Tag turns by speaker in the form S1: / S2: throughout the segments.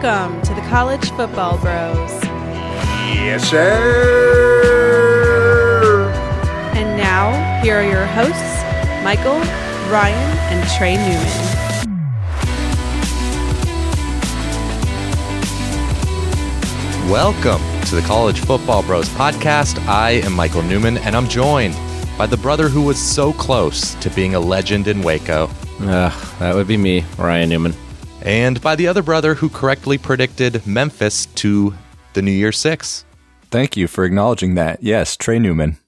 S1: Welcome to the College Football Bros.
S2: Yes, sir.
S1: And now, here are your hosts, Michael, Ryan, and Trey Newman.
S3: Welcome to the College Football Bros podcast. I am Michael Newman, and I'm joined by the brother who was so close to being a legend in Waco,
S4: Uh, that would be me, Ryan Newman.
S3: And by the other brother who correctly predicted Memphis to the New Year Six.
S2: Thank you for acknowledging that. Yes, Trey Newman.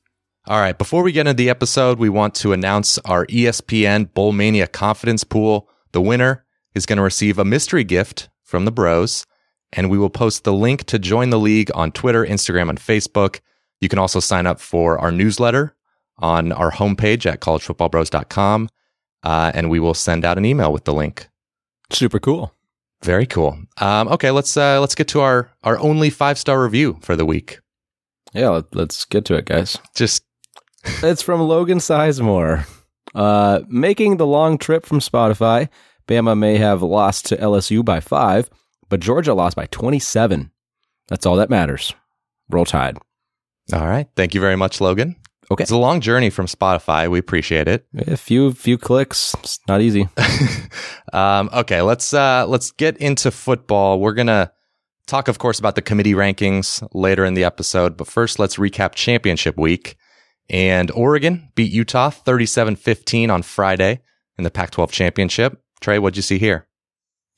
S3: All right, before we get into the episode, we want to announce our ESPN Bowl Mania confidence pool. The winner is going to receive a mystery gift from the bros, and we will post the link to join the league on Twitter, Instagram, and Facebook. You can also sign up for our newsletter on our homepage at collegefootballbros.com, uh, and we will send out an email with the link.
S4: Super cool.
S3: Very cool. Um, okay, let's uh, let's get to our our only five star review for the week.
S4: Yeah, let, let's get to it, guys.
S3: Just
S4: It's from Logan Sizemore. Uh, making the long trip from Spotify, Bama may have lost to LSU by five, but Georgia lost by 27. That's all that matters. Roll Tide.
S3: all right. Thank you very much, Logan.
S4: Okay.
S3: It's a long journey from Spotify. We appreciate it.
S4: A few few clicks. It's not easy.
S3: um, okay, let's uh, let's get into football. We're gonna talk, of course, about the committee rankings later in the episode, but first, let's recap championship week. And Oregon beat Utah 37-15 on Friday in the Pac-12 championship. Trey, what'd you see here?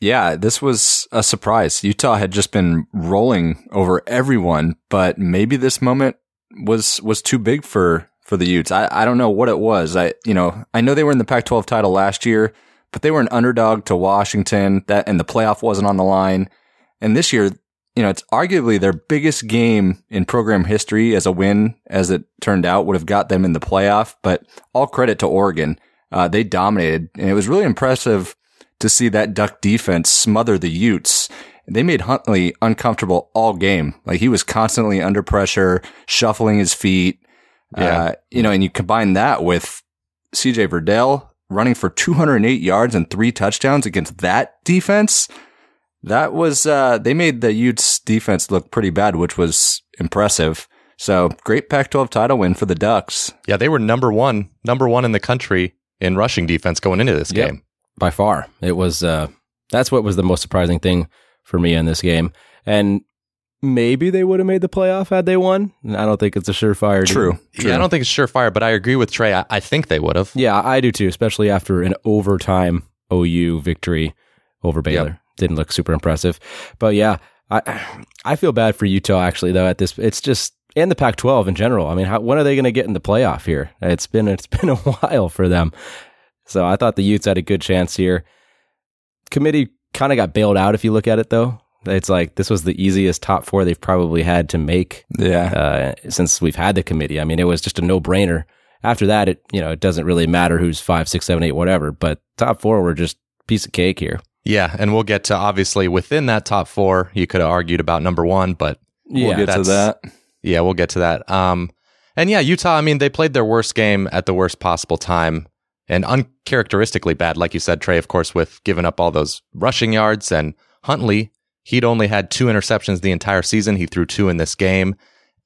S2: Yeah, this was a surprise. Utah had just been rolling over everyone, but maybe this moment was was too big for for the Utes. I, I don't know what it was. I you know I know they were in the Pac-12 title last year, but they were an underdog to Washington. That and the playoff wasn't on the line. And this year, you know, it's arguably their biggest game in program history as a win, as it turned out, would have got them in the playoff. But all credit to Oregon. Uh, they dominated, and it was really impressive to see that Duck defense smother the Utes. They made Huntley uncomfortable all game. Like he was constantly under pressure, shuffling his feet.
S3: Yeah.
S2: Uh, you know, and you combine that with CJ Verdell running for 208 yards and three touchdowns against that defense. That was, uh, they made the Utes defense look pretty bad, which was impressive. So great Pac 12 title win for the Ducks.
S3: Yeah, they were number one, number one in the country in rushing defense going into this
S4: Yep.
S3: game.
S4: by far. It was uh that's what was the most surprising thing for me in this game. And maybe they would have made the playoff had they won. I don't think it's a surefire.
S2: True. True.
S3: Yeah, I don't think it's a surefire, but I agree with Trey. I, I think they would have.
S4: Yeah, I do too, especially after an overtime OU victory over Baylor. Didn't look super impressive. But yeah, I I feel bad for Utah actually though at this it's just and the Pac-12 in general. I mean, how, when are they going to get in the playoff here? It's been it's been a while for them. So I thought the Utes had a good chance here. Committee kind of got bailed out if you look at it though. It's like this was the easiest top 4 they've probably had to make
S2: yeah.
S4: uh, since we've had the committee. I mean, it was just a no brainer. After that, it you know it doesn't really matter who's five, six, seven, eight, whatever. But top four were just piece of cake here.
S3: Yeah, and we'll get to obviously within that top four. You could have argued about number one, but
S2: We'll
S4: yeah,
S2: get to that.
S3: yeah, we'll get to that. Um, and yeah, Utah. I mean, they played their worst game at the worst possible time, and uncharacteristically bad, like you said, Trey. Of course, with giving up all those rushing yards and Huntley, he'd only had two interceptions the entire season. He threw two in this game,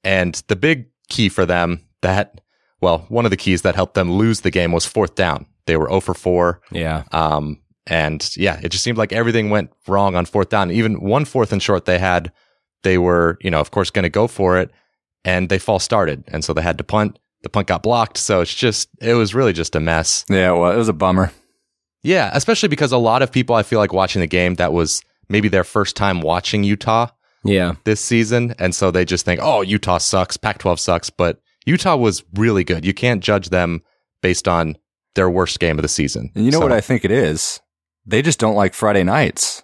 S3: and the big key for them that, well, one of the keys that helped them lose the game was fourth down. They were 0 for 4.
S4: yeah,
S3: Um, and yeah, it just seemed like everything went wrong on fourth down. Even one fourth and short they had, they were, you know, of course, going to go for it, and they false started, and so they had to punt. The punt got blocked, so it's just, it was really just a mess.
S2: Yeah, well, it was a bummer.
S3: Yeah, especially because a lot of people, I feel like watching the game, that was maybe their first time watching Utah
S4: yeah,
S3: this season, and so they just think, oh, Utah sucks, Pac-12 sucks, but Utah was really good. You can't judge them based on their worst game of the season.
S2: And you know
S3: So-
S2: what I think it is? They just don't like Friday nights.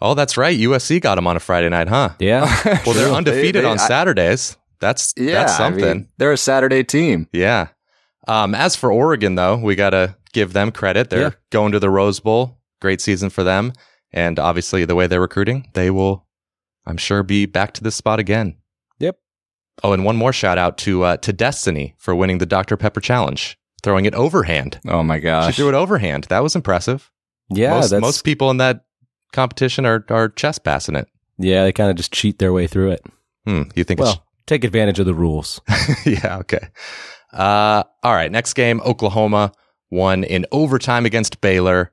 S3: Oh, that's right. USC got them on a Friday night, huh?
S4: yeah.
S3: Well, they're
S2: They-
S3: undefeated
S2: they-
S3: on
S2: I-
S3: Saturdays. That's
S2: yeah,
S3: that's
S2: I mean,
S3: something.
S2: they're a Saturday team.
S3: yeah. Um, as for Oregon, though, we got to give them credit. They're
S4: Yeah.
S3: going to the Rose Bowl. Great season for them, and obviously the way they're recruiting, they will, I'm sure, be back to this spot again.
S4: Yep.
S3: Oh, and one more shout out to uh, to Destiny for winning the Dr Pepper Challenge, throwing it overhand.
S2: Oh my gosh.
S3: She threw it overhand. That was impressive.
S4: Yeah,
S3: most, most people in that competition are are chess passing it.
S4: Yeah, they kind of just cheat their way through it.
S3: Hmm. You think
S4: Well, take advantage of the rules.
S3: yeah, okay. Uh all right, next game, Oklahoma won in overtime against Baylor.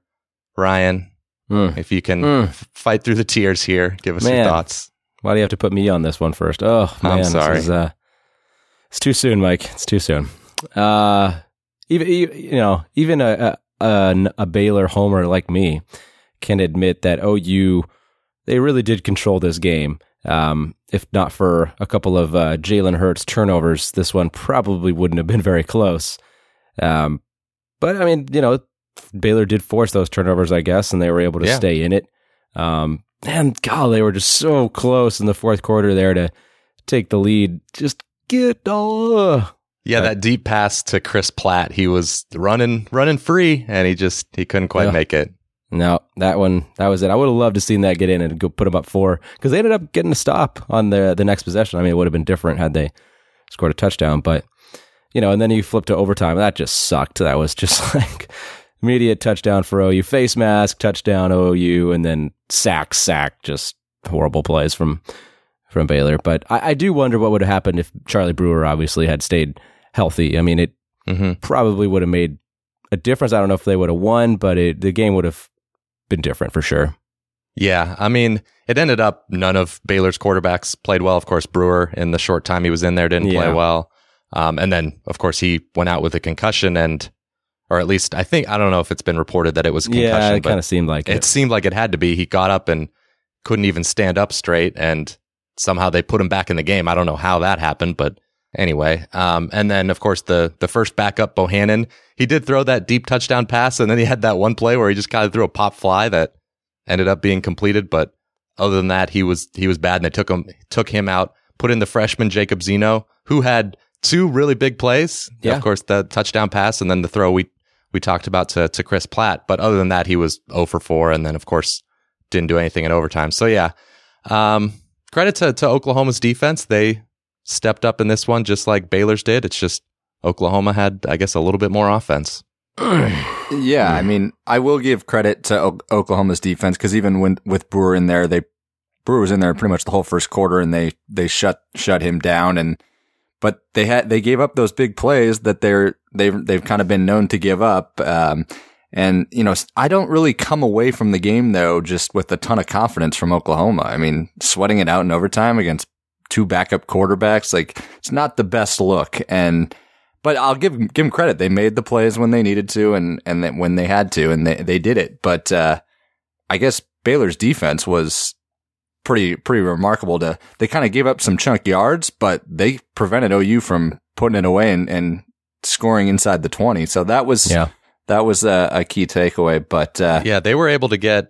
S3: Ryan,
S4: Mm.
S3: if you can
S4: Mm.
S3: f- fight through the tears here, give us your thoughts.
S4: Why do you have to put me on this one first? Oh man,
S3: I'm
S4: this
S3: sorry.
S4: is, uh, it's too soon, Mike. It's too soon. Uh, even you know, even a, a a a Baylor homer like me can admit that OU they really did control this game. Um, if not for a couple of uh, Jalen Hurts turnovers, this one probably wouldn't have been very close. Um, but I mean, you know, Baylor did force those turnovers, I guess, and they were able to
S3: Yeah.
S4: stay in it. Um, and God, they were just so close in the fourth quarter there to take the lead. Just get uh,
S3: Yeah,
S4: Right.
S3: that deep pass to Chris Platt, he was running running free and he just he couldn't quite
S4: Yeah.
S3: make it.
S4: No, that one, that was it. I would have loved to have seen that get in and go put them up four because they ended up getting a stop on the the next possession. I mean, it would have been different had they scored a touchdown, but you know, and then you flip to overtime. That just sucked. That was just like immediate touchdown for OU, face mask, touchdown OU, and then sack, sack, just horrible plays from from Baylor. But I, I do wonder what would have happened if Charlie Brewer obviously had stayed healthy. I mean, it
S3: hmm
S4: probably would have made a difference. I don't know if they would have won, but it, the game would have been different for sure.
S3: Yeah, I mean, it ended up none of Baylor's quarterbacks played well. Of course, Brewer in the short time he was in there didn't play well. Um, and then, of course, he went out with a concussion, and or at least I think I don't know if it's been reported that it was concussion,
S4: yeah, it kind of seemed like
S3: it
S4: it.
S3: seemed like it had to be. He got up and couldn't even stand up straight, and somehow they put him back in the game. I don't know how that happened, but anyway. Um, and then, of course, the the first backup Bohanon, he did throw that deep touchdown pass, and then he had that one play where he just kind of threw a pop fly that ended up being completed. But other than that, he was he was bad, and they took him took him out, put in the freshman Jacob Zeno, who had two really big plays.
S4: Yeah.
S3: Of course, the touchdown pass, and then the throw we we talked about to to Chris Platt. But other than that, he was 0 for 4, and then of course didn't do anything in overtime. So yeah, um, credit to to Oklahoma's defense. They stepped up in this one just like Baylor's did. It's just Oklahoma had, I guess, a little bit more offense.
S2: Yeah, I mean, I will give credit to o- Oklahoma's defense because even when with Brewer in there, they Brewer was in there pretty much the whole first quarter, and they they shut shut him down. And but they had they gave up those big plays that they're they've they've kind of been known to give up. Um, and you know, I don't really come away from the game though just with a ton of confidence from Oklahoma. I mean, sweating it out in overtime against two backup quarterbacks, like it's not the best look. And but I'll give give them credit. They made the plays when they needed to, and and then when they had to, and they they did it. But uh, I guess Baylor's defense was pretty pretty remarkable. To they kind of gave up some chunk yards, but they prevented OU from putting it away and, and scoring inside the twenty. So that was
S4: Yeah.
S2: that was a, a key takeaway. But uh,
S3: Yeah, they were able to get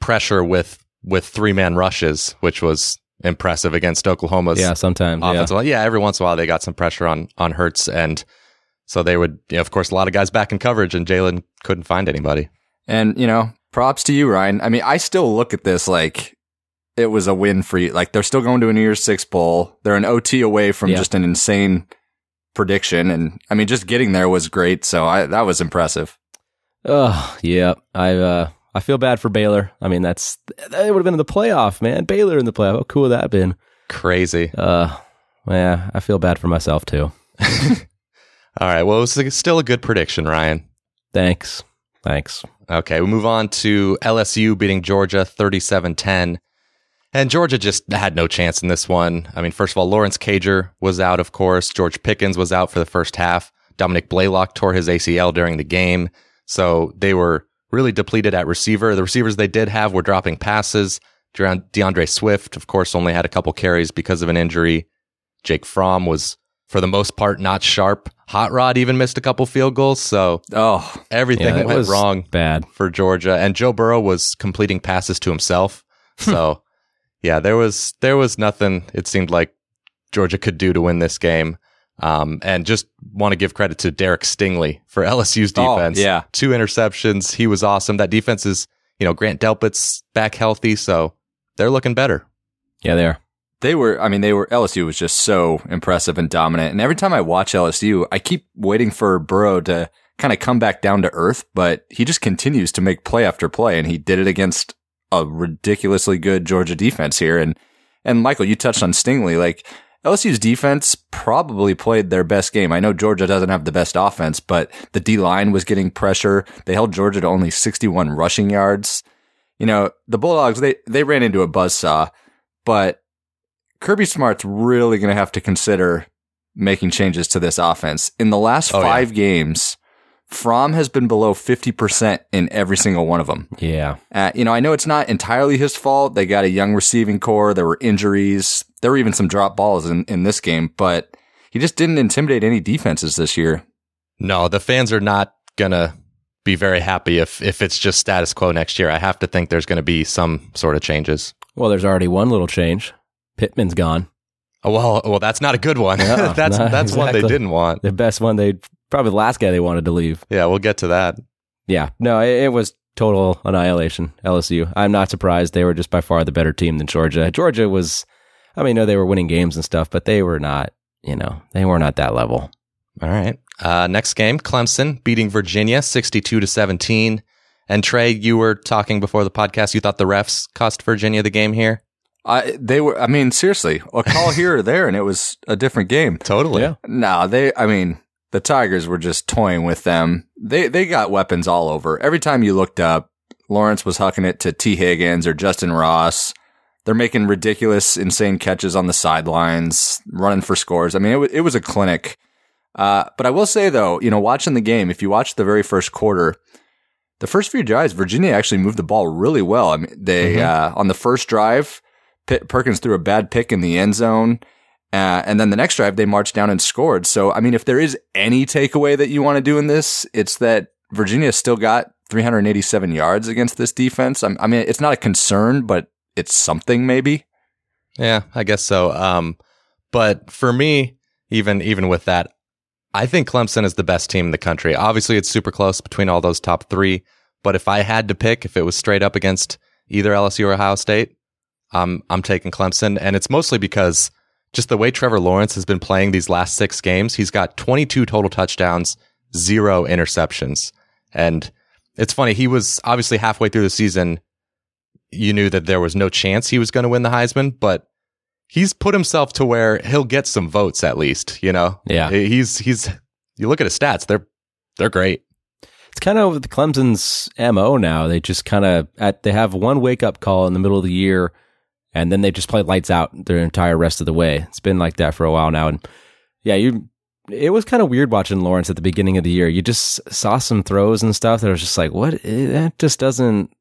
S3: pressure with with three man rushes, which was impressive against Oklahoma's
S4: Yeah, sometimes. Yeah.
S3: offensive line. Yeah, every once in a while they got some pressure on on Hurts, and so they would, you know, of course, a lot of guys back in coverage, and Jalen couldn't find anybody.
S2: And, you know, props to you, Ryan. I mean, I still look at this like it was a win for you. Like they're still going to a New Year's Six bowl. They're an OT away from
S4: Yeah.
S2: just an insane prediction. And I mean, just getting there was great. So I, that was impressive.
S4: Oh, yeah. I uh I feel bad for Baylor. I mean, that's they would have been in the playoff, man. Baylor in the playoff. How cool would that have been?
S3: Crazy.
S4: Uh yeah, I feel bad for myself too.
S3: All right, well, it was still a good prediction, Ryan.
S4: Thanks. Thanks.
S3: Okay, we move on to LSU beating Georgia 37 10. And Georgia just had no chance in this one. I mean, first of all, Lawrence Cager was out, of course. George Pickens was out for the first half. Dominick Blaylock tore his ACL during the game. So they were really depleted at receiver. The receivers they did have were dropping passes. D'Andre Swift, of course, only had a couple carries because of an injury. Jake Fromm was, for the most part, not sharp. Hot Rod even missed a couple field goals. So
S2: Oh,
S3: everything
S4: Yeah,
S3: went wrong
S4: Bad.
S3: for Georgia, and Joe Burrow was completing passes to himself. Hmm. So, yeah, there was there was nothing it seemed like Georgia could do to win this game. Um, and just want to give credit to Derek Stingley for LSU's
S2: Oh,
S3: defense.
S2: yeah.
S3: two interceptions. He was awesome. That defense is, you know, Grant Delpit's back healthy, so they're looking better.
S4: Yeah, they are.
S2: they were, I mean, they were, LSU was just so impressive and dominant. And every time I watch LSU, I keep waiting for Burrow to kind of come back down to earth, but he just continues to make play after play. And he did it against a ridiculously good Georgia defense here. And, and Michael, you touched on Stingley. Like LSU's defense probably played their best game. I know Georgia doesn't have the best offense, but the D line was getting pressure. They held Georgia to only 61 rushing yards. You know, the Bulldogs, they, they ran into a buzzsaw, but Kirby Smart's really going to have to consider making changes to this offense. In the last
S3: Oh,
S2: five games, Fromm has been below 50% in every single one of them.
S4: Yeah.
S2: Uh, you know, I know it's not entirely his fault. They got a young receiving corps. There were injuries. There were even some drop balls in, in this game, but he just didn't intimidate any defenses this year.
S3: No, the fans are not gonna be very happy if if it's just status quo next year. I have to think there's gonna be some sort of changes.
S4: Well, there's already one little change. Pittman's gone.
S3: Oh, well, well, that's not a good one.
S4: No,
S3: that's
S4: no,
S3: that's one they didn't want.
S4: The best one they probably the last guy they wanted to leave.
S3: Yeah, we'll get to that.
S4: Yeah. No, it, it was total annihilation. LSU. I'm not surprised. They were just by far the better team than Georgia. Georgia was. I mean, no, they were winning games and stuff, but they were not. You know, they were not that level.
S3: All right. Uh, next game, Clemson beating Virginia 62 to 17. And Trey, you were talking before the podcast. You thought the refs cost Virginia the game here?
S2: I, they were, I mean, seriously, a call here or there and it was a different game.
S3: Totally.
S4: Yeah.
S2: No, they, I mean, the Tigers were just toying with them. They, they got weapons all over. Every time you looked up, Lawrence was hucking it to Tee Higgins or Justin Ross. They're making ridiculous, insane catches on the sidelines, running for scores. I mean, it, was it was a clinic. Uh, but I will say though, you know, watching the game, if you watch the very first quarter, the first few drives, Virginia actually moved the ball really well. I mean, they, uh, on the first drive, Pitt, Perkins threw a bad pick in the end zone. Uh, and then the next drive, they marched down and scored. So, I mean, if there is any takeaway that you want to do in this, it's that Virginia still got 387 yards against this defense. I'm, I mean, it's not a concern, but it's something maybe.
S3: Yeah, I guess so. Um, but for me, even even with that, I think Clemson is the best team in the country. Obviously, it's super close between all those top three. But if I had to pick, if it was straight up against either LSU or Ohio State, um, I'm taking Clemson, and it's mostly because just the way Trevor Lawrence has been playing these last six games. He's got 22 total touchdowns, zero interceptions, and it's funny. He was obviously halfway through the season you knew that there was no chance he was going to win the Heisman, but he's put himself to where he'll get some votes at least, you know?
S4: Yeah.
S3: He's, he's, you look at his stats, they're, they're great.
S4: It's kind of the Clemson's mo now. They just kind of at they have one wake up call in the middle of the year, and then they just play lights out their entire rest of the way. It's been like that for a while now, and yeah, you. It was kind of weird watching Lawrence at the beginning of the year. You just saw some throws and stuff that was just like, what? Eh, That just doesn't.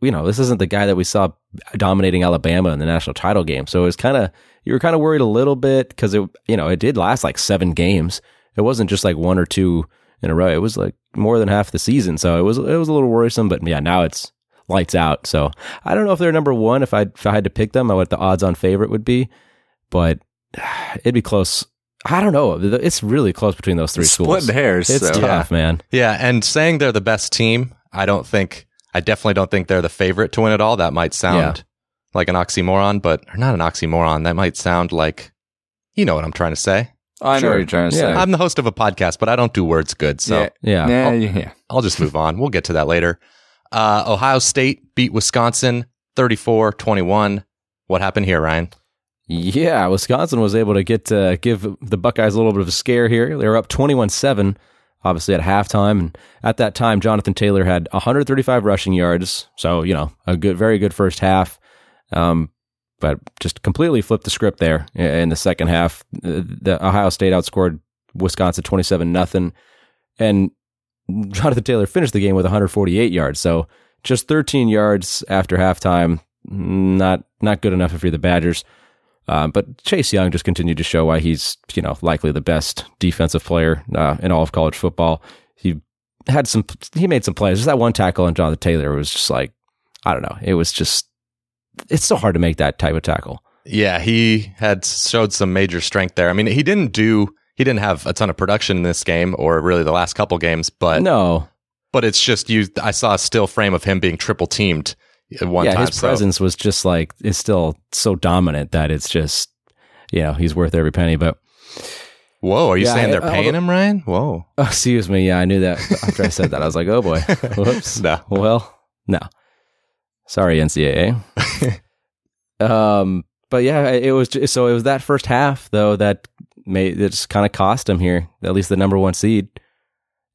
S4: You know, this isn't the guy that we saw dominating Alabama in the national title game. So it was kind of you were kind of worried a little bit because it you know it did last like seven games. It wasn't just like one or two in a row. It was like more than half the season. So it was it was a little worrisome. But yeah, now it's lights out. So I don't know if they're number one. If I if I had to pick them, what the odds on favorite would be, but it'd be close. I don't know. It's really close between those three schools.
S2: Splitting hairs.
S4: It's
S2: so.
S4: tough, man.
S3: Yeah. And saying they're the best team, I don't think, I definitely don't think they're the favorite to win it all. That might sound
S4: Yeah.
S3: like an oxymoron, but or not an oxymoron. That might sound like, you know what I'm trying to say.
S2: I know
S4: Sure.
S2: what you're trying to
S4: Yeah.
S2: say.
S3: I'm the host of a podcast, but I don't do words good. So
S2: yeah.
S4: Yeah.
S2: Yeah, yeah.
S3: I'll just move on. We'll get to that later. Uh, Ohio State beat Wisconsin 34 21. What happened here, Ryan?
S4: Yeah, Wisconsin was able to get uh, give the Buckeyes a little bit of a scare here. They were up 21-7 obviously at halftime and at that time Jonathan Taylor had 135 rushing yards, so you know, a good very good first half. Um but just completely flipped the script there in the second half. The Ohio State outscored Wisconsin 27 nothing and Jonathan Taylor finished the game with 148 yards. So just 13 yards after halftime, not not good enough if you're the Badgers. Um, but Chase Young just continued to show why he's, you know, likely the best defensive player uh, in all of college football. He had some, he made some plays. Just that one tackle on Jonathan Taylor was just like, I don't know. It was just, it's so hard to make that type of tackle.
S3: Yeah, he had showed some major strength there. I mean, he didn't do, he didn't have a ton of production in this game or really the last couple games, but
S4: no,
S3: but it's just you. I saw a still frame of him being triple teamed at one
S4: yeah,
S3: time.
S4: his
S3: so-
S4: presence was just like, is still so dominant that it's just, you know, he's worth every penny. But,
S3: Whoa, are you
S4: Yeah,
S3: saying they're
S4: I-
S3: paying
S4: although-
S3: him, Ryan? Whoa.
S4: oh, excuse me. Yeah, I knew that after I said that. I was like, oh boy, whoops.
S3: No.
S4: Well, no. Sorry, NCAA. um, but yeah, it was just, so it was that first half though that made it just kind of cost them here at least the number one seed.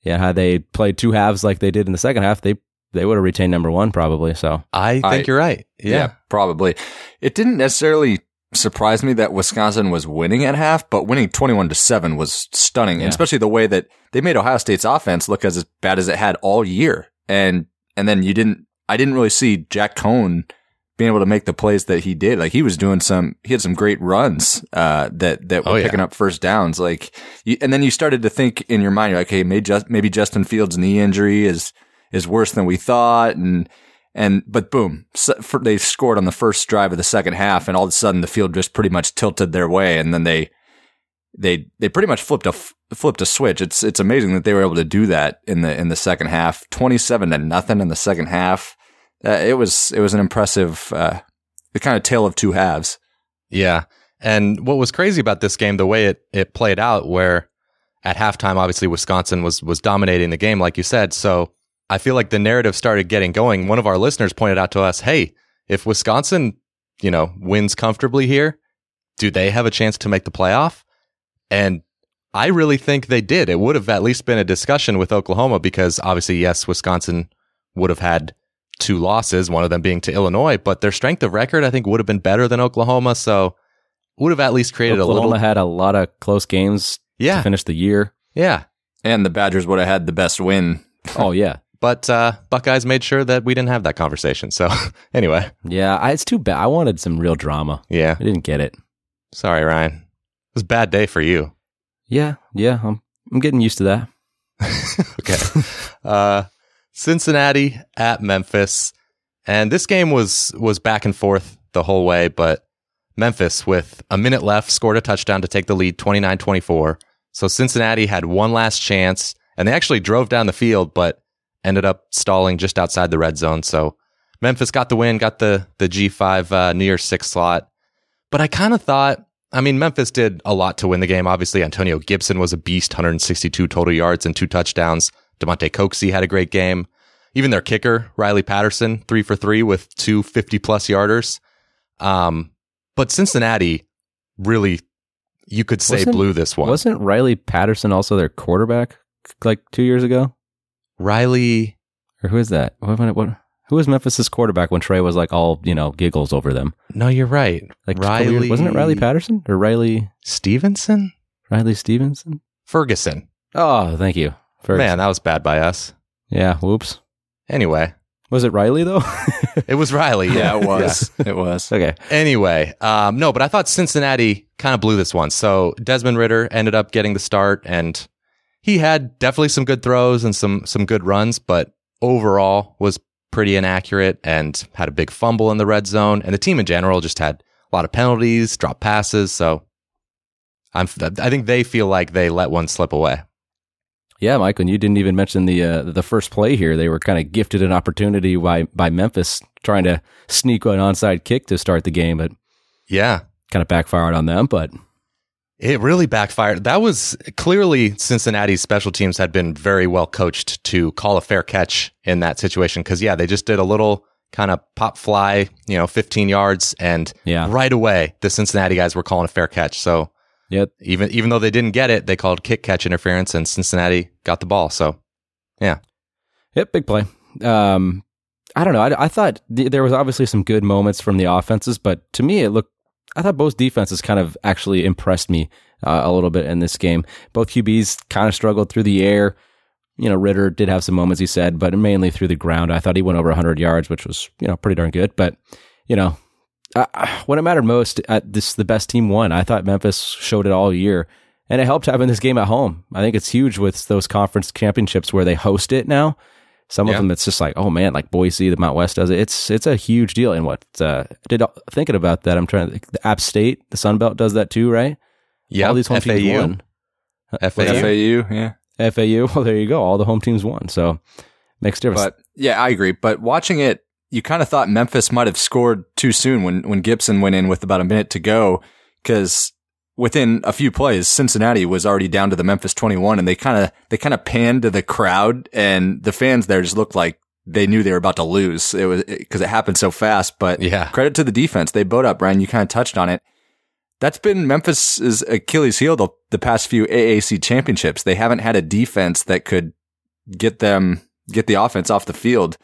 S4: Yeah, had they played two halves like they did in the second half, they they would have retained number one probably. So
S3: I think
S2: I-
S3: you're right. Yeah.
S2: probably. It didn't necessarily surprise me that Wisconsin was winning at half, but winning 21 to 7 was stunning,
S4: Yeah.
S2: and especially the way that they made Ohio State's offense look as bad as it had all year. And and then you didn't I didn't really see Jack Coan being able to make the plays that he did. Like he was doing some he had some great runs uh that that were
S3: Oh, yeah.
S2: picking up first downs like you, and then you started to think in your mind you're like, "Hey, maybe just maybe Justin Fields knee injury is is worse than we thought and and but boom, so, for, they scored on the first drive of the second half, and all of a sudden the field just pretty much tilted their way, and then they they they pretty much flipped a flipped a switch. It's it's amazing that they were able to do that in the in the second half, twenty seven to nothing in the second half. Uh, it was it was an impressive, uh, kind of tale of two halves.
S3: Yeah. And what was crazy about this game, the way it, it played out, where at halftime, obviously Wisconsin was was dominating the game, like you said. So I feel like the narrative started getting going. One of our listeners pointed out to us, hey, if Wisconsin, you know, wins comfortably here, do they have a chance to make the playoff? And I really think they did. It would have at least been a discussion with Oklahoma because obviously, yes, Wisconsin would have had two losses, one of them being to Illinois, but their strength of record, I think, would have been better than Oklahoma. So would have at least created
S4: Oklahoma
S3: a little.
S4: had a lot of close games to
S3: Yeah.
S4: finish the year.
S3: Yeah.
S2: And the Badgers would have had the best win.
S4: Oh yeah,
S3: But uh, Buckeyes made sure that we didn't have that conversation. So anyway,
S4: yeah. I, it's too bad. I wanted some real drama.
S3: yeah.
S4: I didn't get it.
S3: Sorry, Ryan. It was a bad day for you.
S4: Yeah, yeah. I'm I'm getting used to that.
S3: okay. Uh, Cincinnati at Memphis, and this game was was back and forth the whole way, but Memphis with a minute left scored a touchdown to take the lead 29-24. So Cincinnati had one last chance and they actually drove down the field but ended up stalling just outside the red zone. So Memphis got the win, got the the G5 uh, New Year's 6 slot. But I kind of thought I mean, Memphis did a lot to win the game. Obviously, Antonio Gibson was a beast, 162 total yards and two touchdowns. Damonte Coxie had a great game. Even their kicker, Riley Patterson, three for three with two 50 plus yarders. Um, but Cincinnati really, you could say
S4: Wasn't-
S3: blew this one.
S4: Wasn't Riley Patterson also their quarterback like two years ago?
S3: Riley,
S4: Or who is that? What, what, what- who was Memphis's quarterback when Trey was like all you know giggles over them?
S3: no, you're right.
S4: Like a couple years-
S3: Riley,
S4: wasn't it Riley Patterson or Riley
S3: Stevenson?
S4: Riley Stevenson?
S3: Ferguson.
S4: Oh, thank you. Ferguson.
S3: Man, that was bad by us.
S4: Yeah. Whoops.
S3: Anyway,
S4: Was it Riley though?
S3: it was Riley.
S2: Yeah, it was. It was.
S4: okay.
S3: Anyway, um, no, but I thought Cincinnati kind of blew this one. So Desmond Ridder ended up getting the start, and he had definitely some good throws and some some good runs, but overall was pretty inaccurate and had a big fumble in the red zone. And the team in general just had a lot of penalties, dropped passes. So I'm I think they feel like they let one slip away.
S4: Yeah, Michael, and you didn't even mention the uh, the first play here. They were kind of gifted an opportunity by by Memphis trying to sneak an onside kick to start the game, but
S3: Yeah.
S4: kind of backfired on them. But
S3: It really backfired. That was clearly Cincinnati's special teams had been very well coached to call a fair catch in that situation. Cause yeah, they just did a little kind of pop fly, you know, 15 yards and
S4: Yeah.
S3: right away the Cincinnati guys were calling a fair catch. So
S4: yep,
S3: even, even though they didn't get it, they called kick catch interference and Cincinnati got the ball. So yeah,
S4: Yep, big play. Um, I don't know. I, I thought th- there was obviously some good moments from the offenses, but to me, it looked. I thought both defenses kind of actually impressed me uh, a little bit in this game. Both QBs kind of struggled through the air. You know, Ridder did have some moments, he said, but mainly through the ground. I thought he went over 100 yards, which was you know pretty darn good. But you know, uh, when it mattered most, uh, this the best team won. I thought Memphis showed it all year, and it helped having this game at home. I think it's huge with those conference championships where they host it now. Some
S3: Yeah.
S4: of them, it's just like, oh man, like Boise, the Mount West does it. It's it's a huge deal. And what uh, did thinking about that? I'm trying to. The App State, the Sun Belt does that too, right?
S3: yeah,
S4: all these home teams
S3: FAU,
S4: won.
S3: FAU.
S2: FAU, yeah.
S4: FAU, well, there you go. All the home teams won, so makes difference.
S2: But yeah, I agree. But watching it, you kind of thought Memphis might have scored too soon when, when Gibson went in with about a minute to go because within a few plays, Cincinnati was already down to the Memphis 21 and they kind of, they kind of panned to the crowd and the fans there just looked like they knew they were about to lose. It was because it, it happened so fast. But
S3: Yeah.
S2: credit to the defense. They bowed up, Brian. You kind of touched on it. That's been Memphis's Achilles heel the, the past few AAC championships. They haven't had a defense that could get them, get the offense off the field.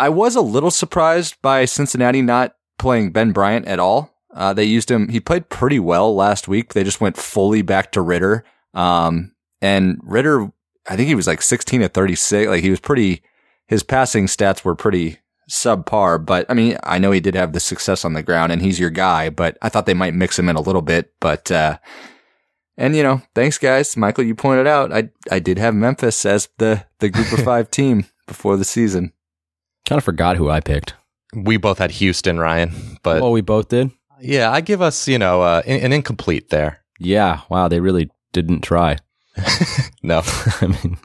S2: I was a little surprised by Cincinnati not playing Ben Bryant at all. Uh, they used him. He played pretty well last week. They just went fully back to Ridder. Um, and Ridder, I think he was like 16 to 36. Like he was pretty, his passing stats were pretty subpar, but I mean, I know he did have the success on the ground and he's your guy, but I thought they might mix him in a little bit, but, uh, and you know, thanks guys. Michael, you pointed out, I, I did have Memphis as the, the group of five team before the season.
S4: Kind of forgot who I picked.
S3: We both had Houston, Ryan, but
S4: oh, we both did.
S3: yeah, I give us you know uh, an, an incomplete there.
S4: Yeah. Wow. They really didn't try.
S3: No,
S4: I mean,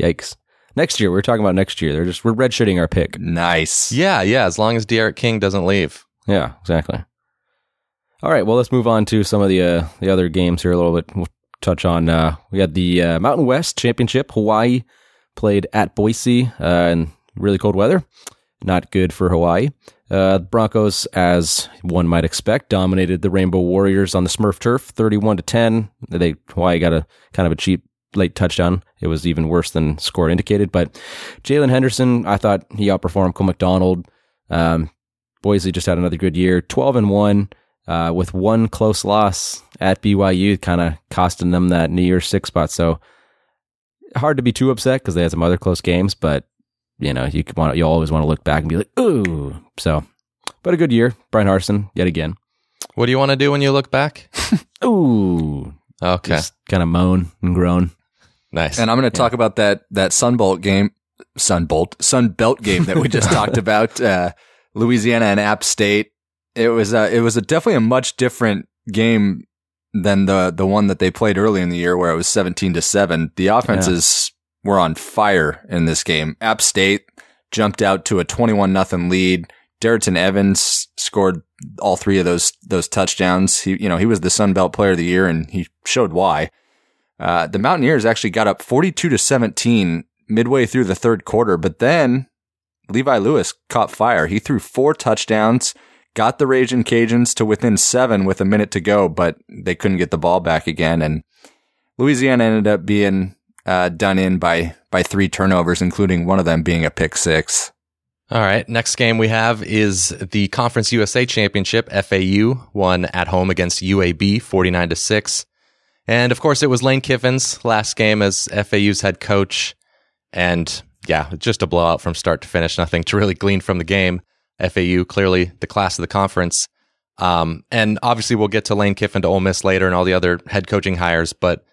S4: yikes. Next year, we're talking about next year. They're just we're redshirting our pick.
S2: Nice.
S3: yeah, yeah. As long as D'Eriq King doesn't leave.
S4: Yeah, exactly. All right, well, let's move on to some of the uh, the other games here a little bit. We'll touch on. Uh, we had the uh, Mountain West Championship. Hawaii played at Boise uh, in really cold weather. Not good for Hawaii. Uh, Broncos, as one might expect, dominated the Rainbow Warriors on the Smurf turf, thirty-one to ten. They Hawaii got a kind of a cheap late touchdown. It was even worse than score indicated. But Jaylon Henderson, I thought he outperformed Cole McDonald. Um, Boise just had another good year, twelve and one, uh, with one close loss at BYU, kind of costing them that New Year's six spot. So hard to be too upset because they had some other close games, but you know you want you always want to look back and be like, ooh. So, but a good year, Bryan Harsin yet again.
S3: What do you want to do when you look back?
S4: Ooh,
S3: Okay,
S4: just kind of moan and groan.
S3: nice.
S2: And I'm going to talk about that, that Sunbolt game, Sunbolt, Sunbelt game that we just talked about, uh, Louisiana and App State. It was, uh, it was a definitely a much different game than the, the one that they played early in the year where it was 17 to 7. The offenses were on fire in this game. App State jumped out to a 21 nothing lead. Darrynton Evans scored all three of those, those touchdowns. He, you know, he was the Sun Belt player of the year and he showed why. Uh, the Mountaineers actually got up 42 to 17 midway through the third quarter, but then Levi Lewis caught fire. He threw four touchdowns, got the Raging Cajuns to within seven with a minute to go, but they couldn't get the ball back again. And Louisiana ended up being uh, done in by by three turnovers, including one of them being a pick six.
S3: All right. Next game we have is the Conference USA Championship. FAU won at home against UAB 49 to 6. And of course, it was Lane Kiffin's last game as FAU's head coach. And yeah, just a blowout from start to finish. Nothing to really glean from the game. FAU clearly the class of the conference. Um, and obviously we'll get to Lane Kiffin to Ole Miss later and all the other head coaching hires, but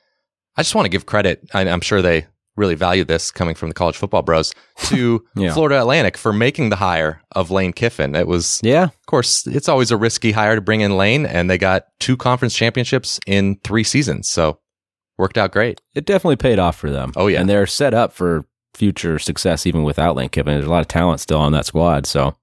S3: I just want to give credit. I, I'm sure they really value this coming from the college football bros to
S4: Yeah.
S3: Florida Atlantic for making the hire of Lane Kiffin. It was,
S4: Yeah,
S3: of course, it's always a risky hire to bring in Lane, and they got two conference championships in three seasons. So worked out great.
S4: it definitely paid off for them.
S3: Oh, yeah.
S4: and they're set up for future success even without Lane Kiffin. There's a lot of talent still on that squad. So,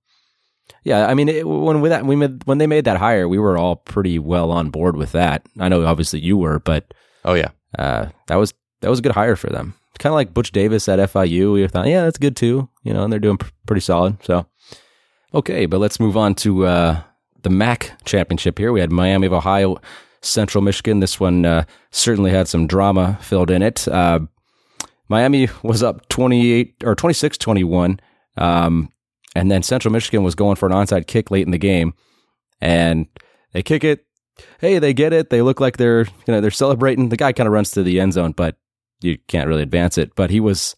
S4: yeah, I mean, it, when we that we made when they made that hire, we were all pretty well on board with that. I know, obviously, you were, but
S3: Oh yeah.
S4: Uh, that was that was a good hire for them. Kind of like Butch Davis at FIU. We thought, yeah, that's good too. You know, and they're doing pr- pretty solid. So, okay, but let's move on to uh, the MAC championship here. We had Miami of Ohio, Central Michigan. This one uh, certainly had some drama filled in it. Uh, Miami was up 28 or 26 21. Um, and then Central Michigan was going for an onside kick late in the game. And they kick it. Hey, they get it. They look like they're, you know, they're celebrating. The guy kind of runs to the end zone, but you can't really advance it. But he was,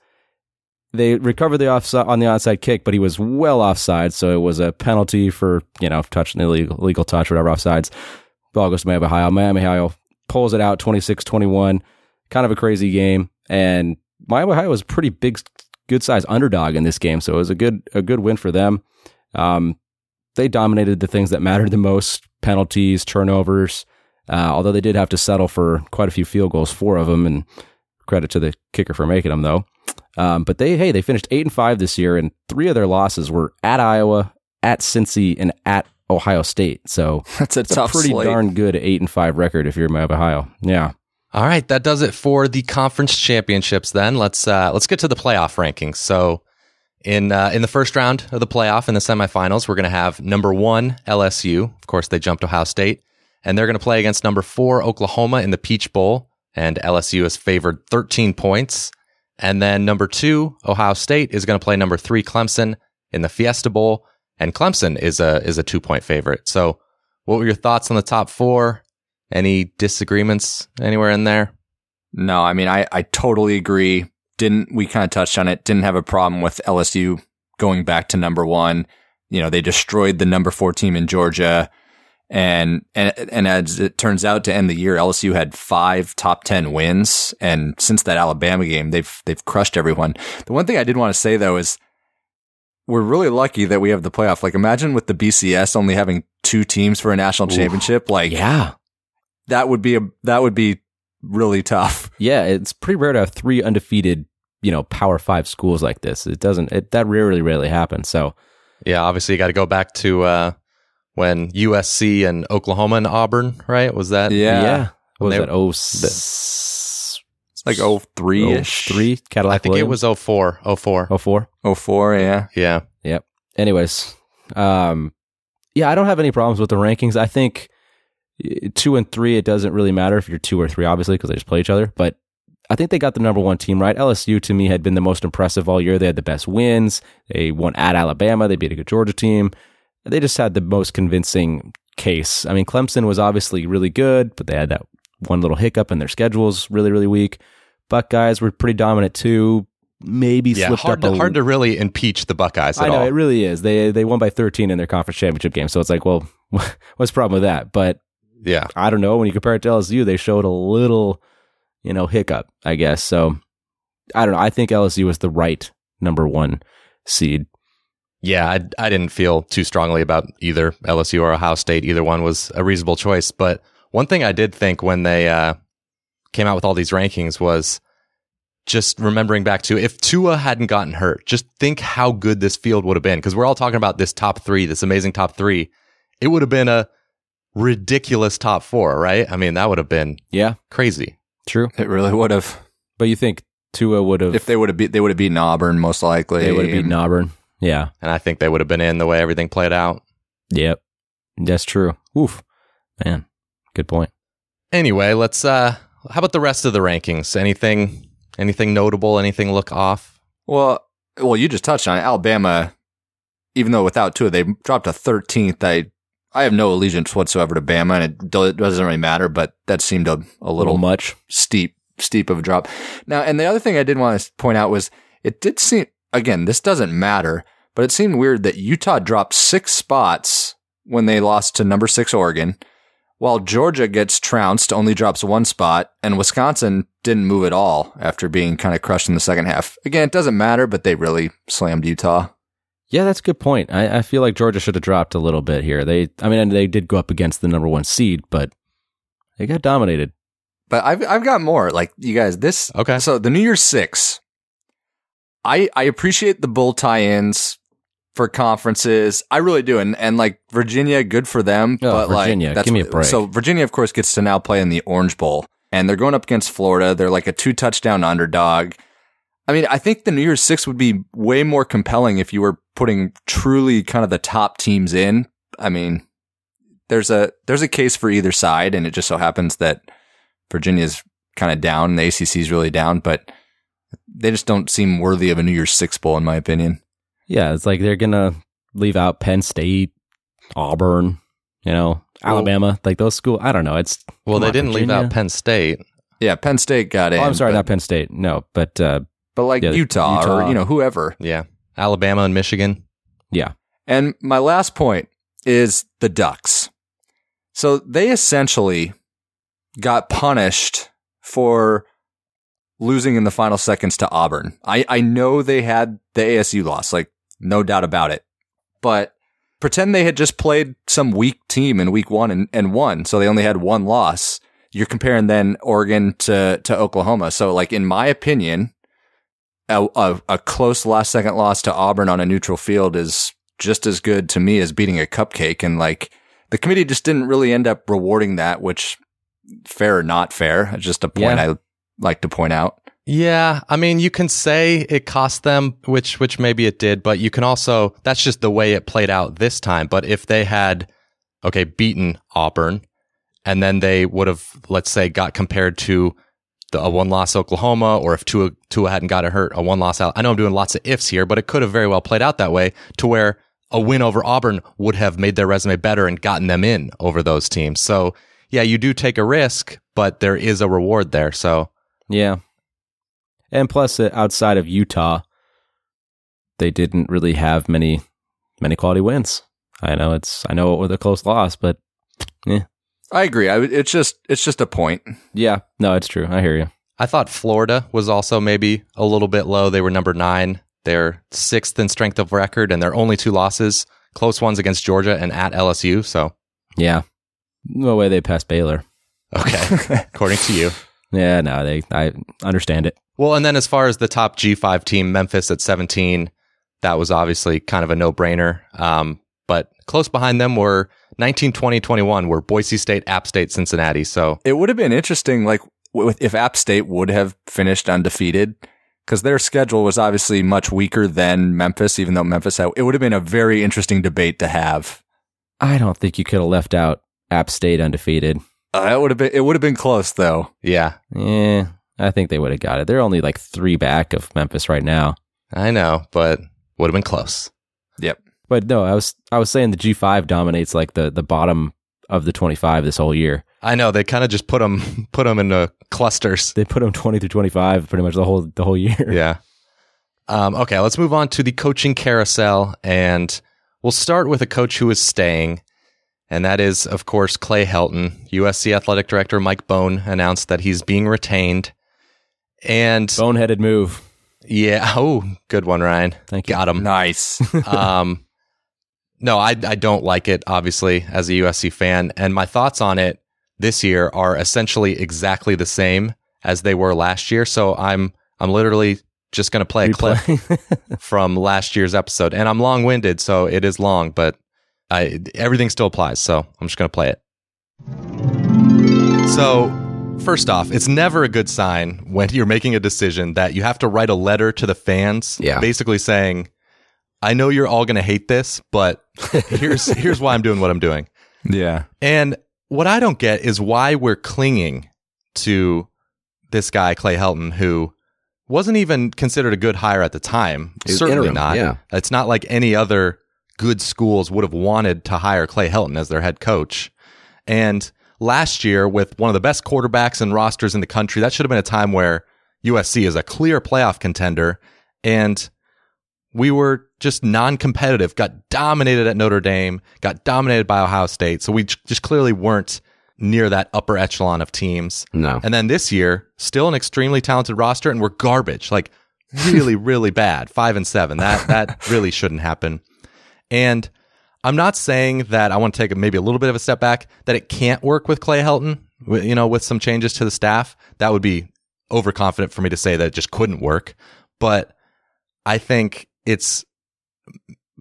S4: they recovered the offside on the onside kick, but he was well offside. So it was a penalty for, you know, touching illegal, illegal touch, whatever offsides. Ball goes to Miami Ohio. Miami Ohio pulls it out 26 21. Kind of a crazy game. And Miami Ohio was a pretty big, good size underdog in this game. So it was a good, a good win for them. Um, they dominated the things that mattered the most penalties, turnovers. Uh, although they did have to settle for quite a few field goals, four of them, and credit to the kicker for making them though. Um, but they, hey, they finished eight and five this year, and three of their losses were at Iowa, at Cincy, and at Ohio State. So
S2: That's a
S4: it's a pretty
S2: slate.
S4: darn good eight and five record if you're of Ohio. Yeah.
S3: All right, that does it for the conference championships. Then let's uh, let's get to the playoff rankings. So In uh, in the first round of the playoff in the semifinals, we're going to have number one LSU. Of course, they jumped Ohio State, and they're going to play against number four Oklahoma in the Peach Bowl. And LSU is favored 13 points. And then number two Ohio State is going to play number three Clemson in the Fiesta Bowl, and Clemson is a is a two point favorite. So, what were your thoughts on the top four? Any disagreements anywhere in there?
S2: No, I mean, I, I totally agree. Didn't, we kind of touched on it. Didn't have a problem with LSU going back to number one. You know, they destroyed the number four team in Georgia. And, and, and as it turns out to end the year, LSU had five top 10 wins. And since that Alabama game, they've, they've crushed everyone. The one thing I did want to say though is we're really lucky that we have the playoff. Like imagine with the BCS only having two teams for a national championship. Like
S4: Yeah.
S2: that would be a, that would be really tough.
S4: Yeah, it's pretty rare to have three undefeated, you know, Power Five schools like this. It doesn't. It, that rarely, rarely happens. So
S3: Yeah, obviously you got to go back to uh, when USC and Oklahoma and Auburn, right? Was that?
S2: Yeah.
S4: What was
S3: They-
S4: that? Oh, s-
S2: It's like oh three ish.
S4: three Cadillac.
S3: I think it was 04. 04.
S4: oh four.
S2: Oh four, yeah.
S3: Yeah.
S4: Yep anyways, um, yeah, I don't have any problems with the rankings. I think uh, two and three, it doesn't really matter if you're two or three, obviously, because they just play each other. But I think they got the number one team right. LSU to me had been the most impressive all year. They had the best wins. They won at Alabama. They beat a good Georgia team. They just had the most convincing case. I mean, Clemson was obviously really good, but they had that one little hiccup and their schedule's really, really weak. Buckeyes were pretty dominant too. Maybe
S3: Yeah.
S4: slipped
S3: Hard
S4: up
S3: to,
S4: a
S3: hard to really impeach the Buckeyes at
S4: I know
S3: all.
S4: it really is. They they won by 13 in their conference championship game. So it's like, well, what's the problem with that? But
S3: yeah.
S4: I don't know. When you compare it to LSU, they showed a little, you know, hiccup, I guess. So I don't know. I think LSU was the right number one seed.
S3: Yeah, I, I didn't feel too strongly about either LSU or Ohio State. Either one was a reasonable choice. But one thing I did think when they uh, came out with all these rankings was just remembering back to if Tua hadn't gotten hurt, just think how good this field would have been. Because we're all talking about this top three, this amazing top three. It would have been a ridiculous top four, right? I mean, that would have been
S4: Yeah,
S3: crazy.
S4: True.
S2: It really would have.
S4: But you think Tua would have,
S2: If they would have beat, they would have beaten Auburn most likely.
S4: they would have beaten Auburn? Yeah.
S3: And I think they would have been in the way everything played out.
S4: Yep. That's true. Oof. Man, good point.
S3: Anyway, let's uh how about the rest of the rankings? Anything anything notable, anything look off?
S2: Well, well, you just touched on it. Alabama, even though without Tua, they dropped to 13th. I, I have no allegiance whatsoever to Bama, and it, do, it doesn't really matter. But that seemed a, a little
S4: much.
S2: steep, steep of a drop. Now, and the other thing I did want to point out was it did seem again. This doesn't matter, but it seemed weird that Utah dropped six spots when they lost to number six Oregon, while Georgia gets trounced, only drops one spot, and Wisconsin didn't move at all after being kind of crushed in the second half. Again, it doesn't matter, but they really slammed Utah.
S4: Yeah, that's a good point. I, I feel like Georgia should have dropped a little bit here. They, I mean, they did go up against the number one seed, but they got dominated.
S2: But I've I've got more. Like you guys, this
S3: Okay.
S2: So the New Year's Six. I I appreciate the bull tie-ins for conferences. I really do, and and like Virginia, good for them.
S4: Oh,
S2: but
S4: Virginia,
S2: like, that's
S4: give me a break.
S2: So Virginia, of course, gets to now play in the Orange Bowl, and they're going up against Florida. They're like a two touchdown underdog. I mean, I think the New Year's Six would be way more compelling if you were putting truly kind of the top teams in. I mean, there's a there's a case for either side, and it just so happens that Virginia's kind of down, and the ACC's really down, but they just don't seem worthy of a New Year's Six bowl, in my opinion.
S4: Yeah, it's like they're gonna leave out Penn State, Auburn, you know,
S2: Well-
S4: Alabama, like those schools. I don't know. It's
S3: Well, they
S4: on,
S3: didn't leave out Penn State.
S2: Yeah, Penn State got in.
S4: Oh, I'm sorry,
S2: but,
S4: not Penn State. No, but uh,
S2: but like
S4: Yeah,
S2: Utah,
S4: Utah.
S2: or you know whoever.
S3: Yeah. Alabama and Michigan.
S4: yeah,
S2: And my last point is the Ducks. So they essentially got punished for losing in the final seconds to Auburn. I, I know they had the ASU loss, like no doubt about it. But pretend they had just played some weak team in week one and, and won. So they only had one loss. You're comparing then Oregon to, to Oklahoma. So like, in my opinion, a, a, a close last second loss to Auburn on a neutral field is just as good to me as beating a cupcake. And like the committee just didn't really end up rewarding that, which fair or not fair, just a point
S4: Yeah.
S2: I like to point out.
S3: Yeah, I mean, you can say it cost them, which which maybe it did, but you can also that's just the way it played out this time. But if they had, okay, beaten Auburn, and then they would have, let's say, got compared to the, a one loss Oklahoma, or if Tua Tua hadn't got hurt, a one loss. I know I'm doing lots of ifs here, but it could have very well played out that way to where a win over Auburn would have made their resume better and gotten them in over those teams. So yeah, you do take a risk, but there is a reward there. So
S4: Yeah. And plus, uh, outside of Utah, they didn't really have many many quality wins. I know it's I know it was a close loss, but
S2: I agree. I, it's just it's just a point.
S4: yeah, no, it's true. I hear you.
S3: I thought Florida was also maybe a little bit low. They were number nine. They're sixth in strength of record, and their only two losses, close ones against Georgia and at LSU. So,
S4: Yeah, no way they passed Baylor.
S3: okay, according to you.
S4: Yeah, no, they I understand it.
S3: Well, and then as far as the top G5 team, Memphis at 17, that was obviously kind of a no brainer. Um, but close behind them were 19, 20, 21 were Boise State, App State, Cincinnati. So,
S2: It would have been interesting, like if App State would have finished undefeated, because their schedule was obviously much weaker than Memphis. Even though Memphis had, it would have been a very interesting debate to have.
S4: I don't think you could have left out App State undefeated.
S2: Uh, it would have been it would have been close though.
S3: yeah,
S4: Yeah, I think they would have got it. They're only like three back of Memphis right now.
S3: I know, but would have been close.
S2: Yep.
S4: But no, I was I was saying the G five dominates like the the bottom of the twenty five this whole year.
S3: I know they kind of just put them put them into clusters.
S4: They put them twenty through twenty five pretty much the whole the whole year.
S3: Yeah. Um, okay, let's move on to the coaching carousel, and we'll start with a coach who is staying, and that is, of course, Clay Helton. USC athletic director Mike Bohn announced that he's being retained, and
S4: Boneheaded move.
S3: yeah, oh, good one, Ryan.
S4: Thank you.
S3: Got him.
S2: Nice.
S3: um, no, I I don't like it. Obviously, as a USC fan, and my thoughts on it this year are essentially exactly the same as they were last year. So I'm I'm literally just going to play a clip from last year's episode, and I'm long winded, so it is long, but I everything still applies. So I'm just going to play it. So. First off, it's never a good sign when you're making a decision that you have to write a letter to the fans,
S5: Yeah.
S3: basically saying, I know you're all going to hate this, but here's here's why I'm doing what I'm doing.
S2: yeah.
S3: And what I don't get is why we're clinging to this guy Clay Helton who wasn't even considered a good hire at the time.
S5: Was
S3: Certainly
S5: interim,
S3: not.
S5: yeah.
S3: It's not like any other good schools would have wanted to hire Clay Helton as their head coach. And last year with one of the best quarterbacks and rosters in the country, that should have been a time where USC is a clear playoff contender and we were just non-competitive, got dominated at Notre Dame, got dominated by Ohio State. So we just clearly weren't near that upper echelon of teams.
S5: No.
S3: And then this year, still an extremely talented roster, and we're garbage, like really, really bad. Five and seven. That that really shouldn't happen. And I'm not saying that I want to take a, maybe a little bit of a step back that it can't work with Clay Helton. You know, with some changes to the staff, that would be overconfident for me to say that it just couldn't work. But I think it's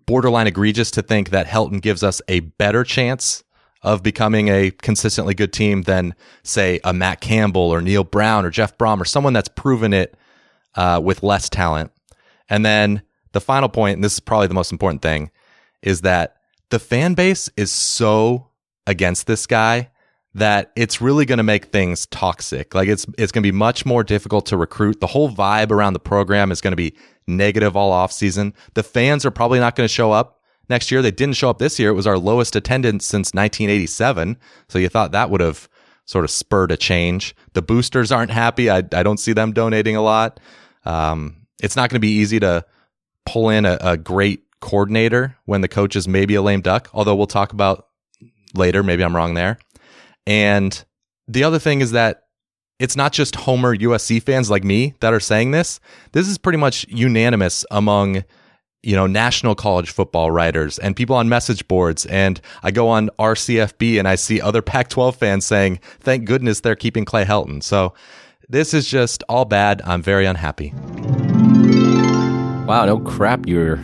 S3: borderline egregious to think that Helton gives us a better chance of becoming a consistently good team than, say, a Matt Campbell or Neal Brown or Jeff Brohm or someone that's proven it uh, with less talent. And then the final point, and this is probably the most important thing, is that the fan base is so against this guy that it's really going to make things toxic. Like it's it's going to be much more difficult to recruit. The whole vibe around the program is going to be negative all off season. The fans are probably not going to show up next year. They didn't show up this year. It was our lowest attendance since 1987. So you thought that would have sort of spurred a change. The boosters aren't happy. I I don't see them donating a lot. Um, it's not going to be easy to pull in a, a great coordinator when the coach is maybe a lame duck. Although we'll talk about later. Maybe I'm wrong there. And the other thing is that it's not just Homer USC fans like me that are saying this. This is pretty much unanimous among you know national college football writers and people on message boards and I go on RCFB and I see other Pac-12 fans saying thank goodness they're keeping Clay Helton. So this is just all bad. I'm very unhappy.
S4: Wow, no crap. You're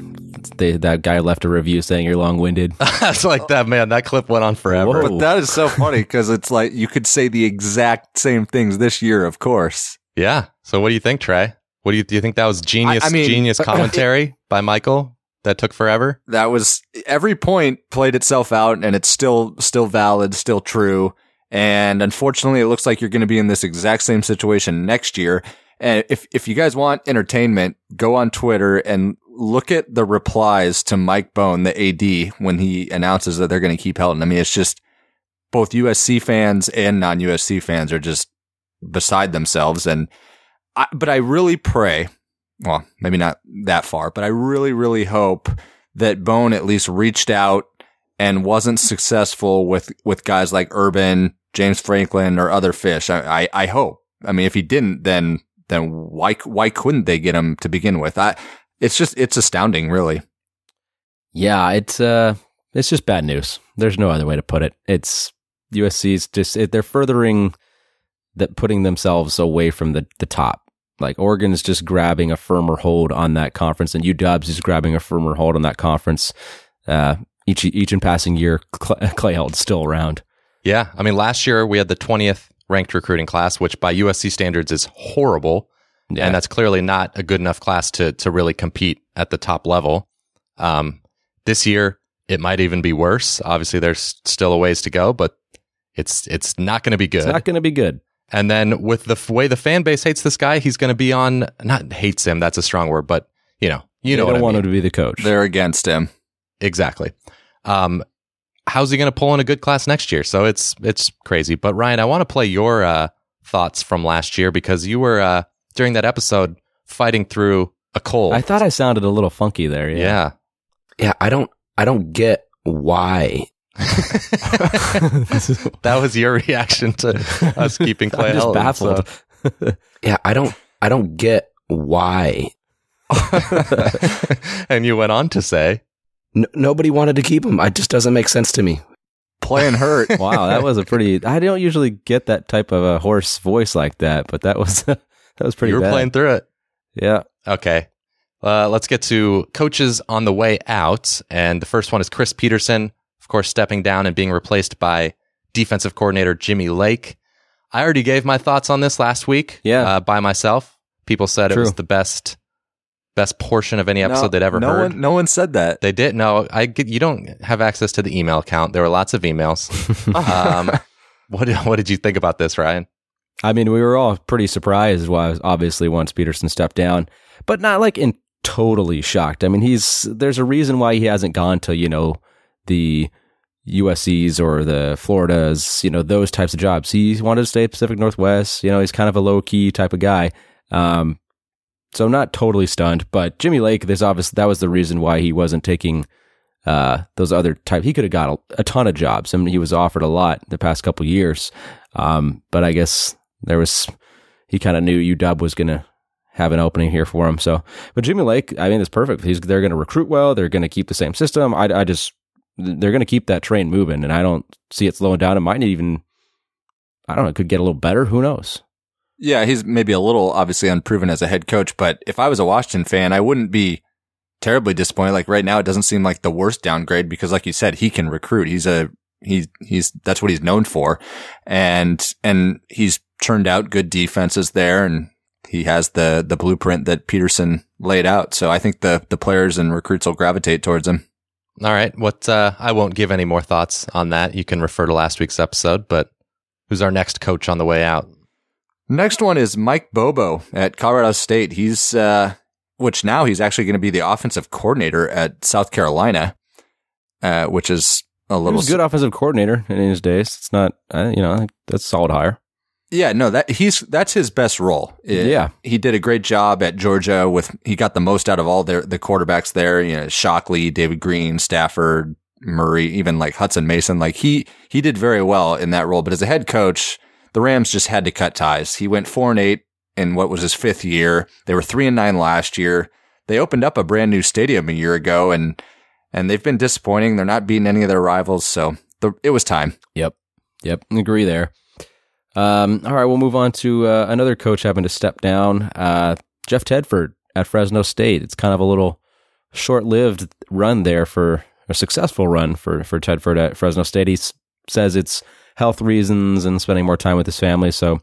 S4: they, that guy left a review saying you're long winded.
S3: That's like that man. That clip went on forever.
S4: Whoa.
S2: But that is so funny because it's like you could say the exact same things this year, of course.
S3: Yeah. So what do you think, Trey? What do you do? You think that was genius,
S2: I mean-
S3: genius commentary by Michael that took forever?
S2: that was every point played itself out and it's still still valid, still true. And unfortunately, it looks like you're going to be in this exact same situation next year. And if if you guys want entertainment, go on Twitter and look at the replies to Mike Bohn, the AD, when he announces that they're going to keep Helton. I mean, it's just both USC fans and non USC fans are just beside themselves. And I, but I really pray, well, maybe not that far, but I really, really hope that Bohn at least reached out and wasn't successful with, with guys like Urban, James Franklin, or other fish. I, I, I hope. I mean, if he didn't, then, then why, why couldn't they get him to begin with? I, it's just, it's astounding, really.
S4: Yeah, it's uh, it's just bad news. There's no other way to put it. It's USC's just it, they're furthering that putting themselves away from the the top. Like Oregon's just grabbing a firmer hold on that conference, and UW's is grabbing a firmer hold on that conference. Uh, each each in passing year, Clay, Clay Helton's still around.
S3: Yeah. I mean, last year we had the 20th ranked recruiting class, which by USC standards is horrible.
S4: Yeah.
S3: And that's clearly not a good enough class to, to really compete at the top level. Um, this year, it might even be worse. Obviously, there's still a ways to go, but it's, it's not going to be good.
S4: It's not going to be good.
S3: and then with the f- way the fan base hates this guy, he's going to be on, not hates him. That's a strong word, but you know, you
S4: they
S3: know
S4: don't
S3: what I
S4: want
S3: mean.
S4: him to be the coach.
S2: They're against him.
S3: Exactly. Um, how's he going to pull in a good class next year? So it's it's crazy. But Ryan, I want to play your uh, thoughts from last year because you were uh, during that episode fighting through a cold.
S4: I thought I sounded a little funky there.
S3: yeah.
S4: Yeah.
S5: Yeah, I don't I don't get why.
S3: that was your reaction to us keeping Clay
S4: I'm just
S3: Helton,
S4: baffled.
S3: so-
S5: Yeah, I don't I don't get why.
S3: and you went on to say,
S5: N- nobody wanted to keep him. It just doesn't make sense to me.
S2: Playing hurt.
S4: wow, that was a pretty. I don't usually get that type of a hoarse voice like that, but that was that was pretty. Cool.
S3: You were
S4: bad.
S3: playing through it.
S4: Yeah.
S3: Okay. Uh, let's get to coaches on the way out. And the first one is Chris Petersen, of course, stepping down and being replaced by defensive coordinator Jimmy Lake. I already gave my thoughts on this last week
S4: Yeah.
S3: uh, by myself. People said it was the best best portion of any episode
S2: no,
S3: they'd ever
S2: no
S3: heard.
S2: One, no one said that.
S3: They did. No, I get, you don't have access to the email account. There were lots of emails. um, what, what did you think about this, Ryan?
S4: I mean, we were all pretty surprised. Obviously, once Petersen stepped down, but not like in totally shocked. I mean, he's there's a reason why he hasn't gone to you know the USC's or the Floridas, you know those types of jobs. He wanted to stay Pacific Northwest. You know, he's kind of a low key type of guy. Um, so not totally stunned, but Jimmy Lake, there's obviously that was the reason why he wasn't taking uh, those other type. He could have got a, a ton of jobs. I mean, he was offered a lot the past couple years, um, but I guess there was he kind of knew UW was going to have an opening here for him. So, but Jimmy Lake, I mean, it's perfect. He's they're going to recruit well. They're going to keep the same system. I, I just they're going to keep that train moving, and I don't see it slowing down. It might even, I don't know, it could get a little better. Who knows?
S2: Yeah, he's maybe a little obviously unproven as a head coach, but if I was a Washington fan, I wouldn't be terribly disappointed. Like right now, it doesn't seem like the worst downgrade because, like you said, he can recruit. He's a he's he's that's what he's known for, and and he's turned out good defenses there, and he has the the blueprint that Petersen laid out. So I think the the players and recruits will gravitate towards him.
S3: All right. What uh, I won't give any more thoughts on that. You can refer to last week's episode. But who's our next coach on the way out?
S2: Next one is Mike Bobo at Colorado State. He's, uh, which now he's actually going to be the offensive coordinator at South Carolina, uh, which is a little
S4: good offensive coordinator in his days. It's not, uh, you know, that's solid hire.
S2: Yeah, no, that he's that's his best role. It-
S4: Yeah.
S2: he did a great job at Georgia. With he got the most out of all their the quarterbacks there. You know, Shockley, David Greene, Stafford, Murray, even like Hutson Mason. Like he he did very well in that role. But as a head coach, the Rams just had to cut ties. He went four and eight in what was his fifth year. They were three and nine last year. They opened up a brand new stadium a year ago, and and they've been disappointing. They're not beating any of their rivals, so the, it was time.
S4: Yep. Yep. Agree there. Um, all right, we'll move on to uh, another coach having to step down. Uh, Jeff Tedford at Fresno State. It's kind of a little short-lived run there for a successful run for for Tedford at Fresno State. He s- says it's health reasons and spending more time with his family. So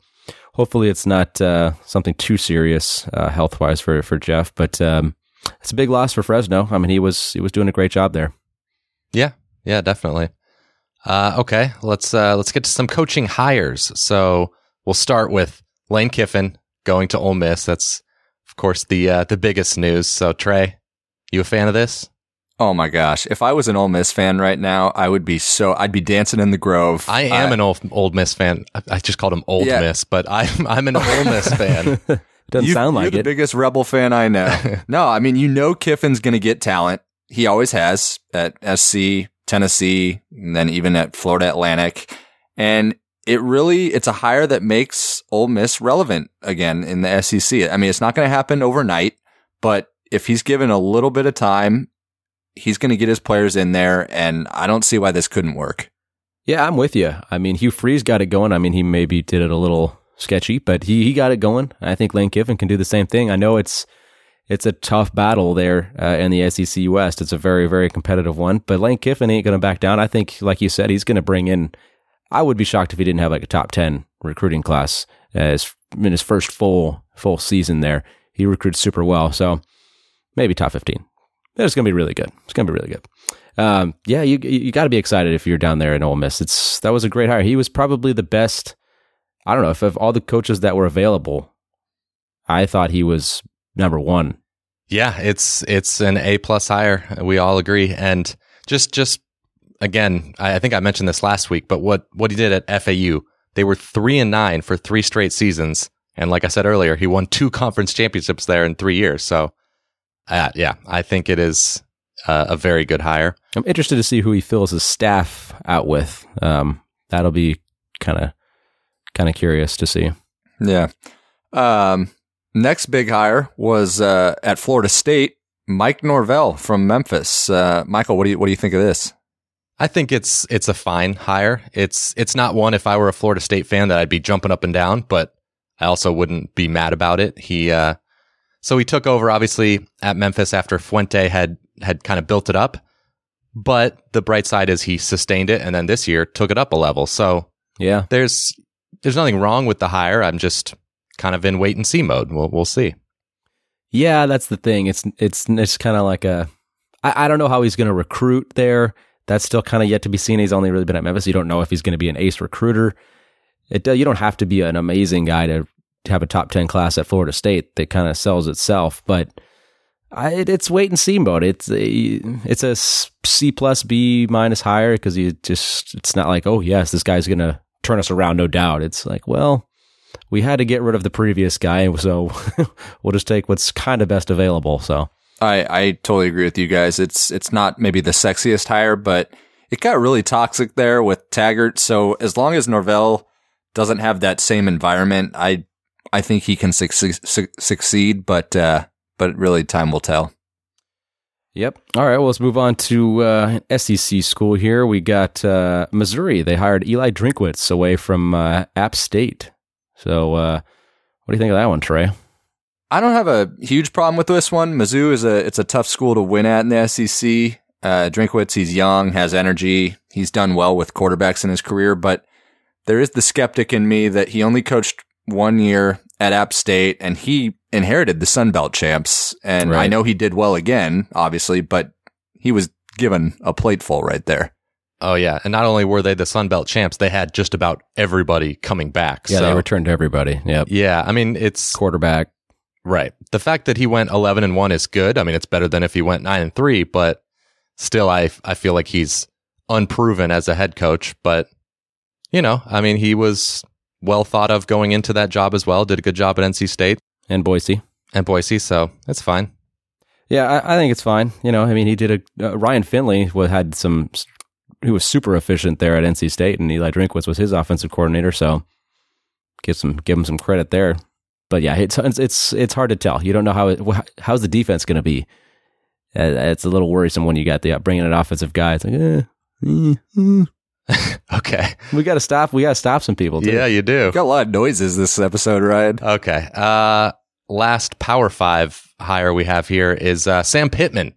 S4: hopefully it's not uh, something too serious uh, health wise for for Jeff. But um, it's a big loss for Fresno. I mean, he was he was doing a great job there.
S3: Yeah, yeah, definitely. Uh, okay, let's uh, let's get to some coaching hires. So we'll start with Lane Kiffin going to Ole Miss. That's of course the uh, the biggest news. So Trey, you a fan of this?
S2: Oh my gosh! If I was an Ole Miss fan right now, I would be so. I'd be dancing in the Grove.
S3: I am an old Old Miss fan. I, I just called him Old
S2: Yeah.
S3: Miss, but I'm I'm an Ole Miss fan.
S4: Doesn't
S2: You-
S4: sound
S2: you're
S4: like
S2: the biggest Rebel fan I know. no, I mean you know Kiffin's going to get talent. He always has at SC, Tennessee, and then even at Florida Atlantic. And it really it's a hire that makes Ole Miss relevant again in the SEC. I mean, it's not going to happen overnight, but if he's given a little bit of time, he's going to get his players in there, and I don't see why this couldn't work.
S4: Yeah, I'm with you. I mean, Hugh Freeze got it going. I mean, he maybe did it a little sketchy, but he, he got it going. I think Lane Kiffin can do the same thing. I know it's it's a tough battle there uh, in the SEC West. It's a very very competitive one, but Lane Kiffin ain't going to back down. I think, like you said, he's going to bring in. I would be shocked if he didn't have like a top ten recruiting class as in his first full full season there. He recruits super well, so maybe top fifteen. It's going to be really good. It's going to be really good. Um, yeah, you you got to be excited if you're down there in Ole Miss. It's that was a great hire. He was probably the best. I don't know if of all the coaches that were available, I thought he was number one.
S3: Yeah, it's it's an A plus hire. We all agree. And just just again, I, I think I mentioned this last week, but what what he did at FAU, they were three and nine for three straight seasons. And like I said earlier, he won two conference championships there in three years. So, uh, yeah, I think it is uh, a very good hire.
S4: I'm interested to see who he fills his staff out with. Um, that'll be kind of kind of curious to see.
S2: Yeah. Um, next big hire was uh, at Florida State, Mike Norvell from Memphis. Uh, Michael, what do you what do you think of this?
S3: I think it's it's a fine hire. It's it's not one if I were a Florida State fan that I'd be jumping up and down, but I also wouldn't be mad about it. He uh so he took over obviously at Memphis after Fuente had had kind of built it up. But the bright side is he sustained it and then this year took it up a level. So
S4: Yeah,
S3: there's there's nothing wrong with the hire. I'm just kind of in wait and see mode. We'll we'll see.
S4: yeah, that's the thing. It's it's it's kind of like a. I, I don't know how he's going to recruit there. That's still kind of yet to be seen. He's only really been at Memphis. You don't know if he's going to be an ace recruiter. It uh, you don't have to be an amazing guy to, to have a top ten class at Florida State. That kind of sells itself, but. I, it, it's wait and see mode. It's a it's a C plus B minus higher because you just it's not like oh yes this guy's gonna turn us around no doubt. It's like well we had to get rid of the previous guy so we'll just take what's kind of best available. So
S2: I, I totally agree with you guys. It's it's not maybe the sexiest hire, but it got really toxic there with Taggart. So as long as Norvell doesn't have that same environment, I I think he can succeed. succeed but uh, but really, time will tell.
S4: Yep. All right. Well, let's move on to uh, SEC school here. We got uh, Missouri. They hired Eli Drinkwitz away from uh, App State. So, uh, what do you think of that one, Trey?
S2: I don't have a huge problem with this one. Mizzou is a it's a tough school to win at in the SEC. Uh, Drinkwitz, he's young, has energy. He's done well with quarterbacks in his career, but there is the skeptic in me that he only coached one year at App State and he inherited the Sun Belt champs. And I know he did well again, obviously, but he was given a plateful right there.
S3: Oh yeah, and not only were they the Sun Belt champs, they had just about everybody coming back.
S4: Yeah,
S3: so,
S4: they returned to everybody. Yep.
S3: yeah, I mean it's
S4: Quarterback.
S3: right. The fact that he went eleven and one is good. I mean, it's better than if he went nine and three, but still, I I feel like he's unproven as a head coach. But you know, I mean, he was well thought of going into that job as well. Did a good job at NC State
S4: And Boise.
S3: and Boise, so it's fine.
S4: Yeah, I, I think it's fine. You know, I mean, he did a uh, Ryan Finley wa- had some. He was super efficient there at NC State, and Eli Drinkwitz was his offensive coordinator. So, give some give him some credit there. But yeah, it's it's it's, it's hard to tell. You don't know how it, how's the defense going to be. Uh, it's a little worrisome when you got the bringing an offensive guy. It's like, eh, eh, eh.
S3: Okay,
S4: we got to stop. We got to stop some people. Too.
S3: yeah, you do.
S2: Got a lot of noises this episode, Ryan.
S3: Okay. Uh, last Power Five hire we have here is uh, Sam Pittman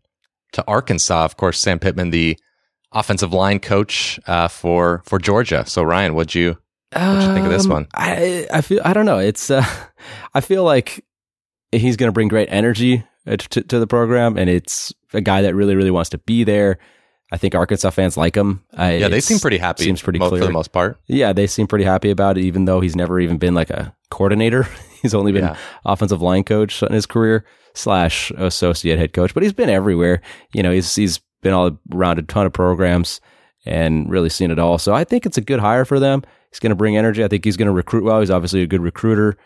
S3: to Arkansas. Of course, Sam Pittman, the offensive line coach uh, for for Georgia. So, Ryan, what'd you What you think of this
S4: Um,
S3: one?
S4: I I feel I don't know. It's uh, I feel like he's going to bring great energy uh, to, to the program, and it's a guy that really really wants to be there. I think Arkansas fans like him. I,
S3: Yeah, they seem pretty happy.
S4: Seems pretty
S3: mo-
S4: clear
S3: for the most part.
S4: Yeah, they seem pretty happy about it, even though he's never even been like a coordinator. he's only been
S3: Yeah.
S4: offensive line coach in his career slash associate head coach, but he's been everywhere. You know, he's he's been all around a ton of programs and really seen it all. So I think it's a good hire for them. He's going to bring energy. I think he's going to recruit well. He's obviously a good recruiter.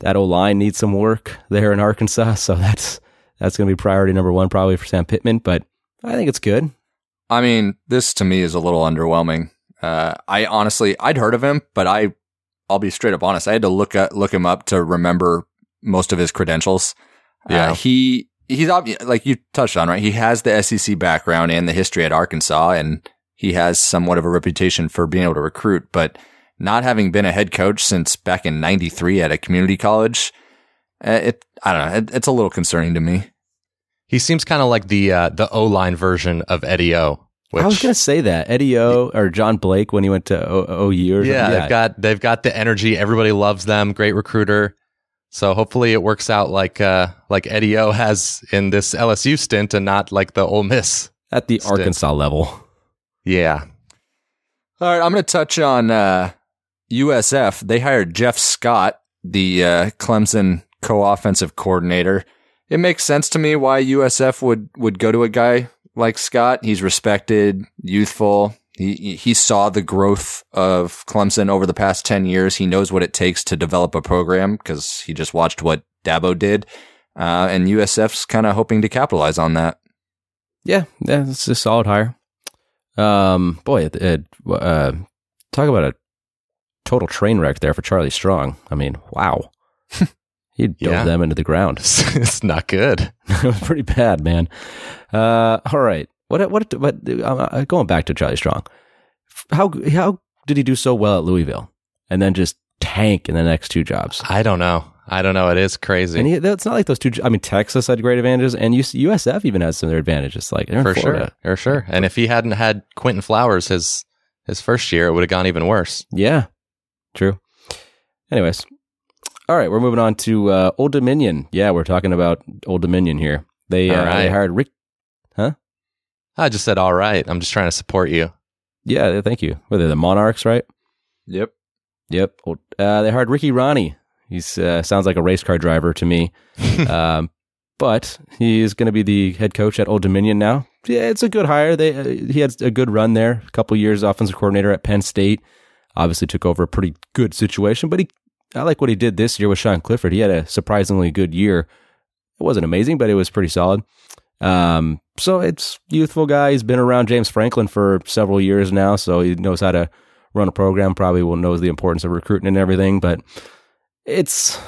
S4: That O line needs some work there in Arkansas, so that's that's going to be priority number one probably for Sam Pittman. But I think it's good.
S2: I mean, this to me is a little underwhelming. Uh, I honestly, I'd heard of him, but I, I'll be straight up honest. I had to look at, look him up to remember most of his credentials.
S3: Yeah.
S2: Uh, he, he's obvious, like you touched on, right? He has the SEC background and the history at Arkansas, and he has somewhat of a reputation for being able to recruit, but not having been a head coach since back in 93 at a community college, uh, it, I don't know. It, it's a little concerning to me.
S3: He seems kind of like the uh, the O line version of Eddie O. Which,
S4: I was going to say that Eddie O or John Blake when he went to o- OU or
S3: yeah,
S4: something.
S3: they've got they've got the energy. Everybody loves them. Great recruiter. So hopefully it works out like uh, like Eddie O has in this LSU stint, and not like the Ole Miss.
S4: at the
S3: Stint.
S4: Arkansas level.
S3: Yeah,
S2: All right, I'm going to touch on uh, USF. They hired Jeff Scott, the uh, Clemson co-offensive coordinator. It makes sense to me why USF would would go to a guy like Scott. He's respected, youthful. He he saw the growth of Clemson over the past ten years. He knows what it takes to develop a program because he just watched what Dabo did, uh, and USF's kind of hoping to capitalize on that.
S4: Yeah, yeah, it's a solid hire. Um, boy, it, it, uh, talk about a total train wreck there for Charlie Strong. I mean, wow, he dove
S3: Yeah.
S4: them into the ground.
S3: it's not good.
S4: it was pretty bad, man. Uh, all right, what what what? Uh, going back to Charlie Strong, how how did he do so well at Louisville and then just tank in the next two jobs?
S3: I don't know. I don't know. It is crazy
S4: And he, it's not like those two. I mean, Texas had great advantages, and USF even has some of their advantages. Like
S3: for
S4: Florida.
S3: sure, for sure. And if he hadn't had Quinton Flowers his his first year, it would have gone even worse.
S4: Yeah, true. Anyways, all right, we're moving on to uh, Old Dominion. Yeah, we're talking about Old Dominion here. They,
S3: All
S4: uh,
S3: right.
S4: they hired Rick. Huh?
S3: I just said, all right. I'm just trying to support you.
S4: Yeah, thank you. Were they the Monarchs, right?
S2: Yep.
S4: Yep. Uh, they hired Ricky Rahne. He uh, sounds like a race car driver to me, um, but he is going to be the head coach at Old Dominion now. Yeah, it's a good hire. They uh, he had a good run there. A couple years offensive coordinator at Penn State. Obviously took over a pretty good situation, but he I like what he did this year with Sean Clifford. He had a surprisingly good year. It wasn't amazing, but it was pretty solid. Um, so it's youthful guy. He's been around James Franklin for several years now, so he knows how to run a program. Probably will knows the importance of recruiting and everything. But it's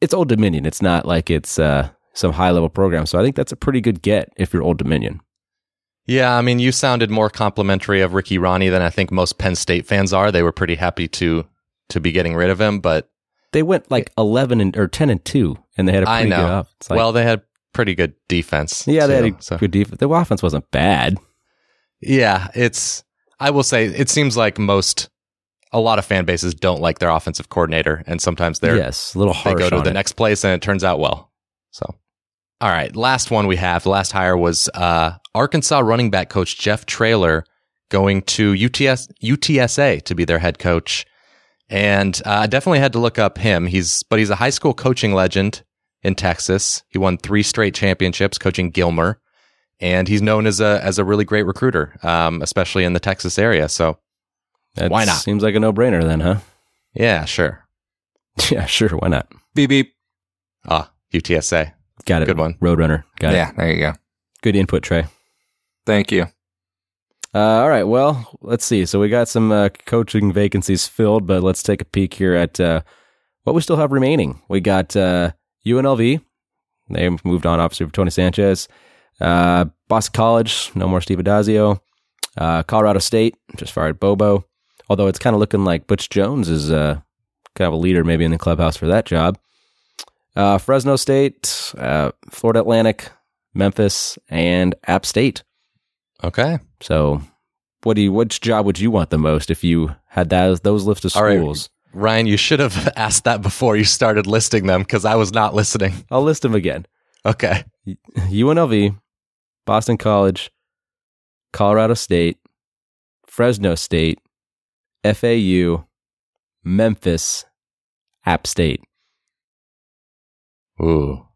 S4: it's Old Dominion. It's not like it's uh, some high level program. So I think that's a pretty good get if you're Old Dominion.
S3: Yeah, I mean, you sounded more complimentary of Ricky Rahne than I think most Penn State fans are. They were pretty happy to to be getting rid of him, but
S4: They went like eleven and or ten and two, and they had a pretty
S3: know.
S4: good off. It's like,
S3: well, they had pretty good defense.
S4: yeah, they
S3: too,
S4: had a
S3: so-
S4: good defense. The offense wasn't bad.
S3: Yeah, it's. I will say it seems like most, a lot of fan bases don't like their offensive coordinator, and sometimes they're
S4: yes, a little
S3: hard.
S4: they
S3: go to the
S4: it.
S3: next place and it turns out well. So, all right, last one we have. The last hire was uh, Arkansas running back coach Jeff Traylor going to UTS UTSA to be their head coach, and uh, I definitely had to look up him. He's but he's a high school coaching legend in Texas. He won three straight championships coaching Gilmer, and he's known as a as a really great recruiter, um, especially in the Texas area. So,
S4: That
S3: Why not?
S4: Seems like a no brainer then, huh?
S3: yeah, sure.
S4: Yeah, sure. Why not?
S2: Beep beep.
S3: Ah, UTSA.
S4: Got it.
S3: Good one.
S4: Roadrunner. Got it.
S2: yeah, there you go.
S4: Good input, Trey.
S2: Thank you.
S4: Uh, all right. Well, let's see. So we got some uh, coaching vacancies filled, but let's take a peek here at uh, what we still have remaining. We got uh, UNLV. They moved on, obviously, for Tony Sanchez. Uh, Boston College, no more Steve Addazio. Uh, Colorado State just fired Bobo. Although it's kind of looking like Butch Jones is uh, kind of a leader, maybe in the clubhouse for that job. Uh, Fresno State, uh, Florida Atlantic, Memphis, and App State.
S3: Okay.
S4: So what do you? Which job would you want the most if you had that those list of
S3: All right.
S4: schools?
S3: Ryan, you should have asked that before you started listing them because I was not listening.
S4: I'll list them again.
S3: Okay.
S4: UNLV, Boston College, Colorado State, Fresno State, FAU, Memphis, App State.
S3: Ooh,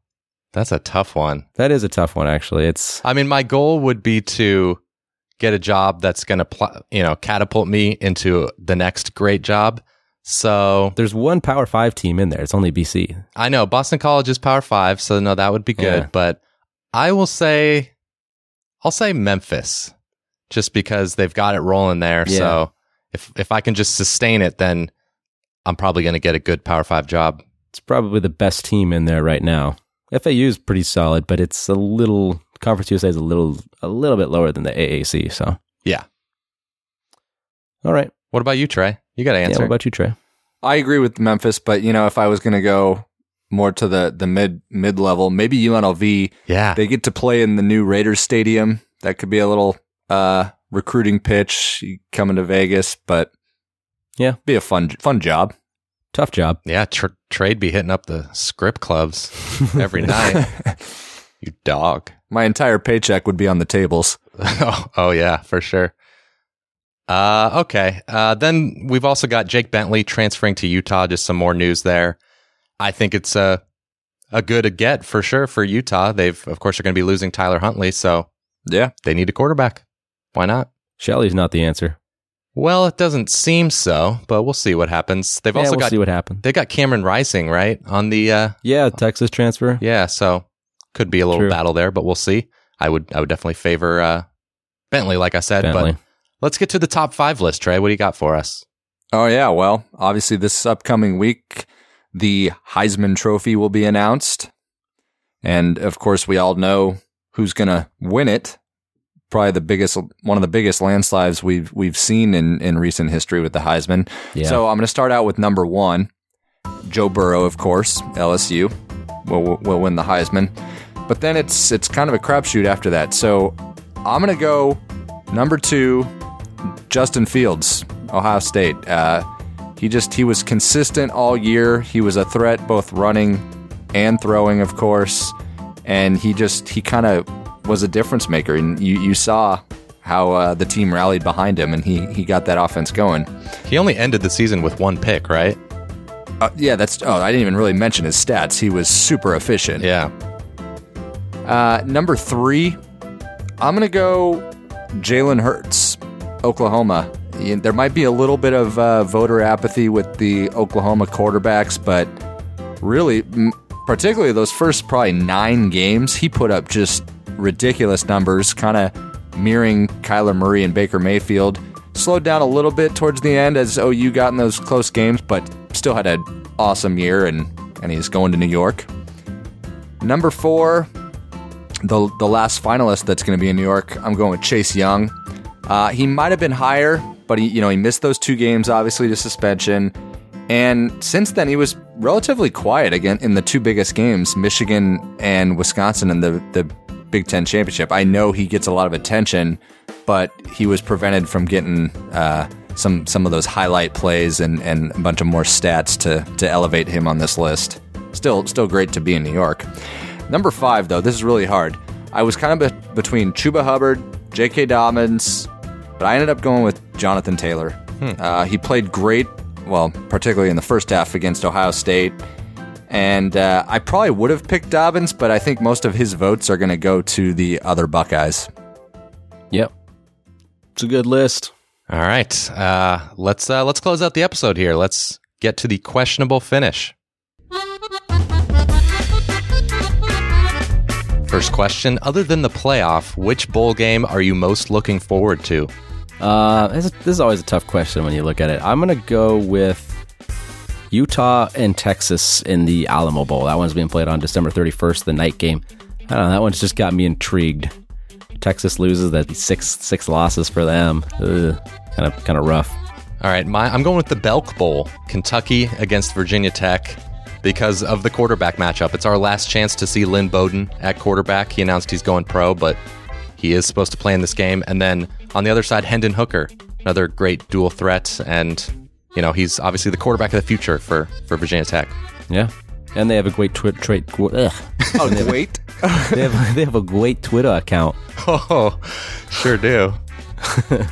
S3: that's a tough one.
S4: That is a tough one, actually. It's
S3: I mean, my goal would be to get a job that's going to, pl- you know, catapult me into the next great job. So
S4: there's one Power Five team in there. It's only BC.
S3: I know Boston College is Power Five, so no, that would be good.
S4: Yeah.
S3: But I will say, I'll say Memphis, just because they've got it rolling there.
S4: Yeah.
S3: So if if I can just sustain it, then I'm probably going to get a good Power Five job.
S4: It's probably the best team in there right now. FAU is pretty solid, but it's a little Conference USA is a little a little bit lower than the AAC. So
S3: Yeah.
S4: all right.
S3: What about you, Trey? You got to
S4: Yeah,
S3: answer.
S4: what about you, Trey?
S2: I agree with Memphis, but you know, if I was going to go more to the the mid mid level, maybe UNLV.
S3: yeah.
S2: They get to play in the new Raiders stadium. That could be a little uh, recruiting pitch coming to Vegas, but
S4: Yeah.
S2: be a fun fun job.
S4: Tough job.
S3: yeah. Tr- trade be hitting up the script clubs every night. You dog.
S2: My entire paycheck would be on the tables.
S3: oh, oh yeah, for sure. Uh, okay. Uh, then we've also got Jake Bentley transferring to Utah. Just some more news there. I think it's a a good get for sure for Utah. They've of course are going to be losing Tyler Huntley, so
S2: Yeah,
S3: they need a quarterback. Why not?
S4: Shelley's not the answer.
S3: Well, it doesn't seem so, but we'll see what happens. They've
S4: yeah,
S3: also
S4: we'll
S3: got
S4: see what happens.
S3: they got Cameron Rising right on the uh,
S4: Yeah, Texas transfer.
S3: yeah, so could be a little
S4: True.
S3: battle there, but we'll see. I would I would definitely favor uh, Bentley, like I said,
S4: Bentley.
S3: but Let's get to the top five list, Trey. What do you got for us?
S2: Oh yeah, well, obviously this upcoming week the Heisman Trophy will be announced. And of course we all know who's going to win it. Probably the biggest one of the biggest landslides we've we've seen in in recent history with the Heisman.
S4: Yeah.
S2: So I'm going to start out with number 1. Joe Burrow, of course, LSU will will win the Heisman. But then it's it's kind of a crapshoot after that. So I'm going to go number 2 Justin Fields, Ohio State. Uh, he just he was consistent all year. He was a threat both running and throwing, of course, and he just he kind of was a difference maker. And you you saw how uh, the team rallied behind him, and he he got that offense going.
S3: He only ended the season with one pick, right?
S2: Uh, yeah, that's oh I didn't even really mention his stats. He was super efficient.
S3: Yeah.
S2: Uh, number three, I'm gonna go Jalen Hurts, Oklahoma. There might be a little bit of uh, voter apathy with the Oklahoma quarterbacks, but really, particularly those first probably nine games, he put up just ridiculous numbers, kind of mirroring Kyler Murray and Baker Mayfield. Slowed down a little bit towards the end as OU got in those close games, but still had an awesome year, and, and he's going to New York. Number four, the the last finalist that's going to be in New York, I'm going with Chase Young. Uh, he might have been higher, but he you know he missed those two games, obviously to suspension, and since then he was relatively quiet again in the two biggest games, Michigan and Wisconsin in the the Big Ten championship. I know he gets a lot of attention, but he was prevented from getting uh, some some of those highlight plays and, and a bunch of more stats to to elevate him on this list. Still still great to be in New York. Number five, though, this is really hard. I was kind of be- between Chuba Hubbard, J.K. Dobbins, but I ended up going with Jonathan Taylor. Uh, he played great, well, particularly in the first half against Ohio State. And uh, I probably would have picked Dobbins, but I think most of his votes are going to go to the other Buckeyes.
S4: Yep. It's a good list.
S3: All right. Uh, let's uh, let's close out the episode here. Let's get to the questionable finish. First question: Other than the playoff, which bowl game are you most looking forward to?
S4: Uh, this, is, this is always a tough question when you look at it. I'm gonna go with Utah and Texas in the Alamo Bowl. That one's being played on December 31st, the night game. I don't know. That one's just got me intrigued. Texas loses. That'd be six six losses for them. Kind of kind of rough.
S3: All right, my, I'm going with the Belk Bowl, Kentucky against Virginia Tech, because of the quarterback matchup. It's our last chance to see Lynn Bowden at quarterback. He announced he's going pro, but he is supposed to play in this game. And then on the other side, Hendon Hooker, another great dual threat, and you know he's obviously the quarterback of the future for for Virginia Tech.
S4: Yeah. And they have a great twi- trait. Tw- ugh.
S2: Oh, wait.
S4: they have they have a great Twitter account.
S3: Oh, sure do.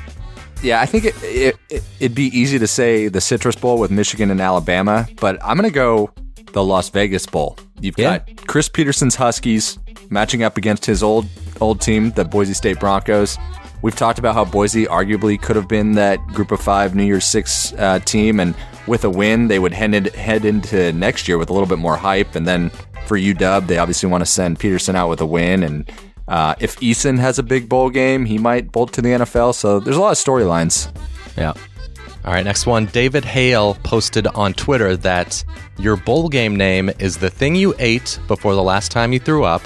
S2: Yeah, I think it, it, it, it'd be easy to say the Citrus Bowl with Michigan and Alabama, but I'm going to go the Las Vegas Bowl. You've
S4: Yeah.
S2: got Chris Petersen's Huskies matching up against his old old team, the Boise State Broncos. We've talked about how Boise arguably could have been that Group of Five New Year's Six uh, team, and with a win, they would head, in, head into next year with a little bit more hype. And then for UW, they obviously want to send Petersen out with a win. And uh, if Eason has a big bowl game, he might bolt to the NFL. So there's a lot of storylines.
S4: Yeah.
S3: All right, next one. David Hale posted on Twitter that your bowl game name is the thing you ate before the last time you threw up.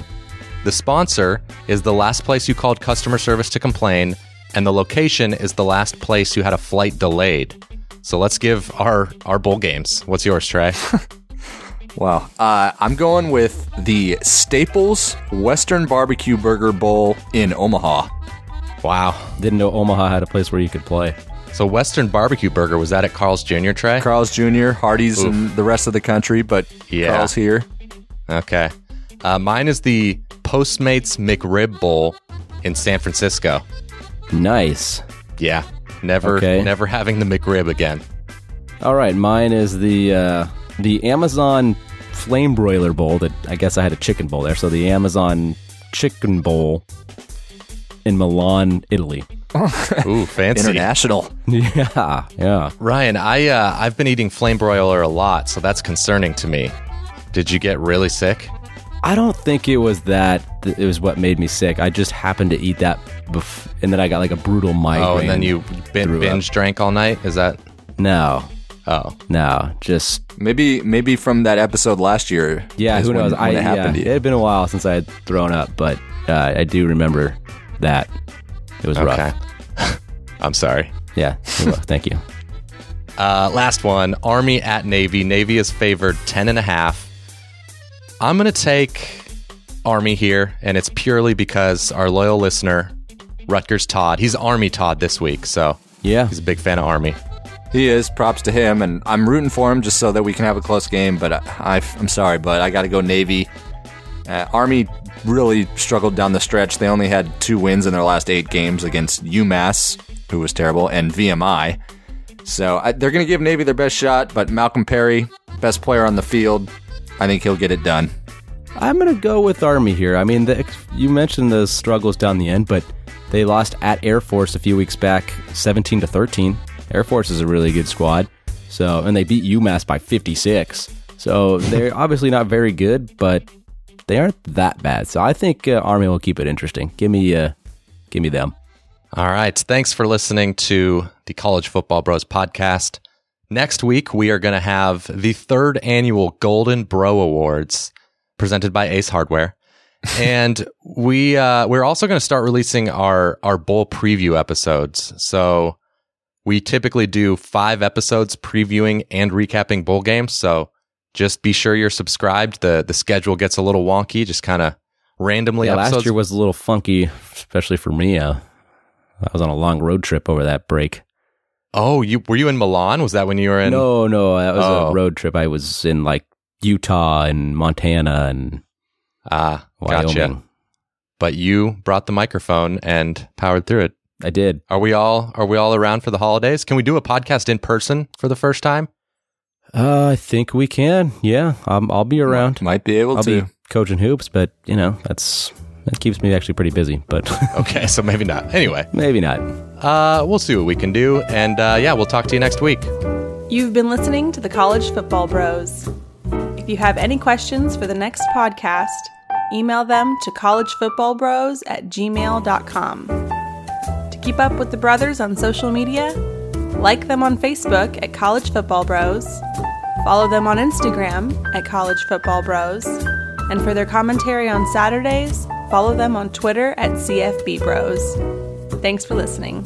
S3: The sponsor is the last place you called customer service to complain, and the location is the last place you had a flight delayed. So let's give our our bowl games. What's yours, Trey?
S2: Wow. Uh, I'm going with the Staples Western Barbecue Burger Bowl in Omaha.
S3: wow.
S4: Didn't know Omaha had a place where you could play.
S3: So Western Barbecue Burger was that at Carl's Jr. Trey?
S2: Carl's Jr., Hardee's, and the rest of the country, but
S3: Yeah.
S2: Carl's here.
S3: Okay. Uh, mine is the Postmates McRib Bowl in San Francisco.
S4: Nice.
S3: Yeah. Never
S4: Okay.
S3: never having the McRib again.
S4: All right, mine is the uh, the Amazon Flame Broiler Bowl. That I guess I had a chicken bowl there. So the Amazon Chicken Bowl in Milan, Italy.
S3: Ooh, fancy.
S2: International.
S4: Yeah, yeah.
S3: Ryan, I uh, I've been eating flame broiler a lot, so that's concerning to me. Did you get really sick?
S4: I don't think it was that. th- It was what made me sick. I just happened to eat that, bef- and then I got like a brutal migraine.
S3: Oh, and then you bin-
S4: threw up.
S3: binge drank all night? Is that?
S4: No,
S3: Oh,
S4: no, just
S2: Maybe maybe from that episode last year.
S4: yeah. Who
S2: when-
S4: knows?
S2: when
S4: I
S2: it
S4: yeah,
S2: happened to
S4: it had been a while since I had thrown up, but uh, I do remember that. It was
S3: okay.
S4: rough.
S3: I'm sorry.
S4: Yeah. well, Thank you.
S3: Uh, last one Army at Navy. Navy is favored 10 and a half. I'm going to take Army here, and it's purely because our loyal listener, Rutgers Todd, he's Army Todd this week, so
S4: Yeah.
S3: he's a big fan of Army.
S2: He is. Props to him, and I'm rooting for him just so that we can have a close game. But I, I, I'm sorry, but I got to go Navy. Uh, Army really struggled down the stretch. They only had two wins in their last eight games against UMass, who was terrible, and VMI. So I, they're going to give Navy their best shot. But Malcolm Perry, best player on the field, I think he'll get it done.
S4: I'm going to go with Army here. I mean, the, you mentioned the struggles down the end, but they lost at Air Force a few weeks back, 17 to 13. Air Force is a really good squad. So, and they beat UMass by 56. So they're obviously not very good, but they aren't that bad. So I think uh, Army will keep it interesting. Give me, uh, give me them.
S3: All right. Thanks for listening to the College Football Bros podcast. Next week, we are going to have the third annual Golden Bro Awards presented by Ace Hardware. and we uh, we're also going to start releasing our our bowl preview episodes. So we typically do five episodes previewing and recapping bowl games. So just be sure you're subscribed. the The schedule gets a little wonky, just kind of randomly.
S4: Yeah,
S3: episodes.
S4: last year was a little funky, especially for me. Uh, I was on a long road trip over that break.
S3: oh, you were you in Milan? Was that when you were in?
S4: No, no, that was
S3: Oh.
S4: a road trip. I was in like Utah and Montana and
S3: Ah,
S4: Wyoming.
S3: gotcha. But you brought the microphone and powered through it.
S4: I did.
S3: Are we all are we all around for the holidays? Can we do a podcast in person for the first time?
S4: Uh, I think we can. Yeah, um, I'll be around.
S2: Might be able to
S4: I'll
S2: to.
S4: be coaching hoops, but you know that's that keeps me actually pretty busy. But
S3: Okay, so maybe not. Anyway,
S4: maybe not.
S3: uh, we'll see what we can do, and uh, yeah, we'll talk to you next week.
S1: You've been listening to the College Football Bros. If you have any questions for the next podcast, email them to collegefootballbros at gmail.com. To keep up with the brothers on social media, like them on Facebook at College Football Bros, follow them on Instagram at College Football Bros, and for their commentary on Saturdays, follow them on Twitter at CFB Bros. Thanks for listening.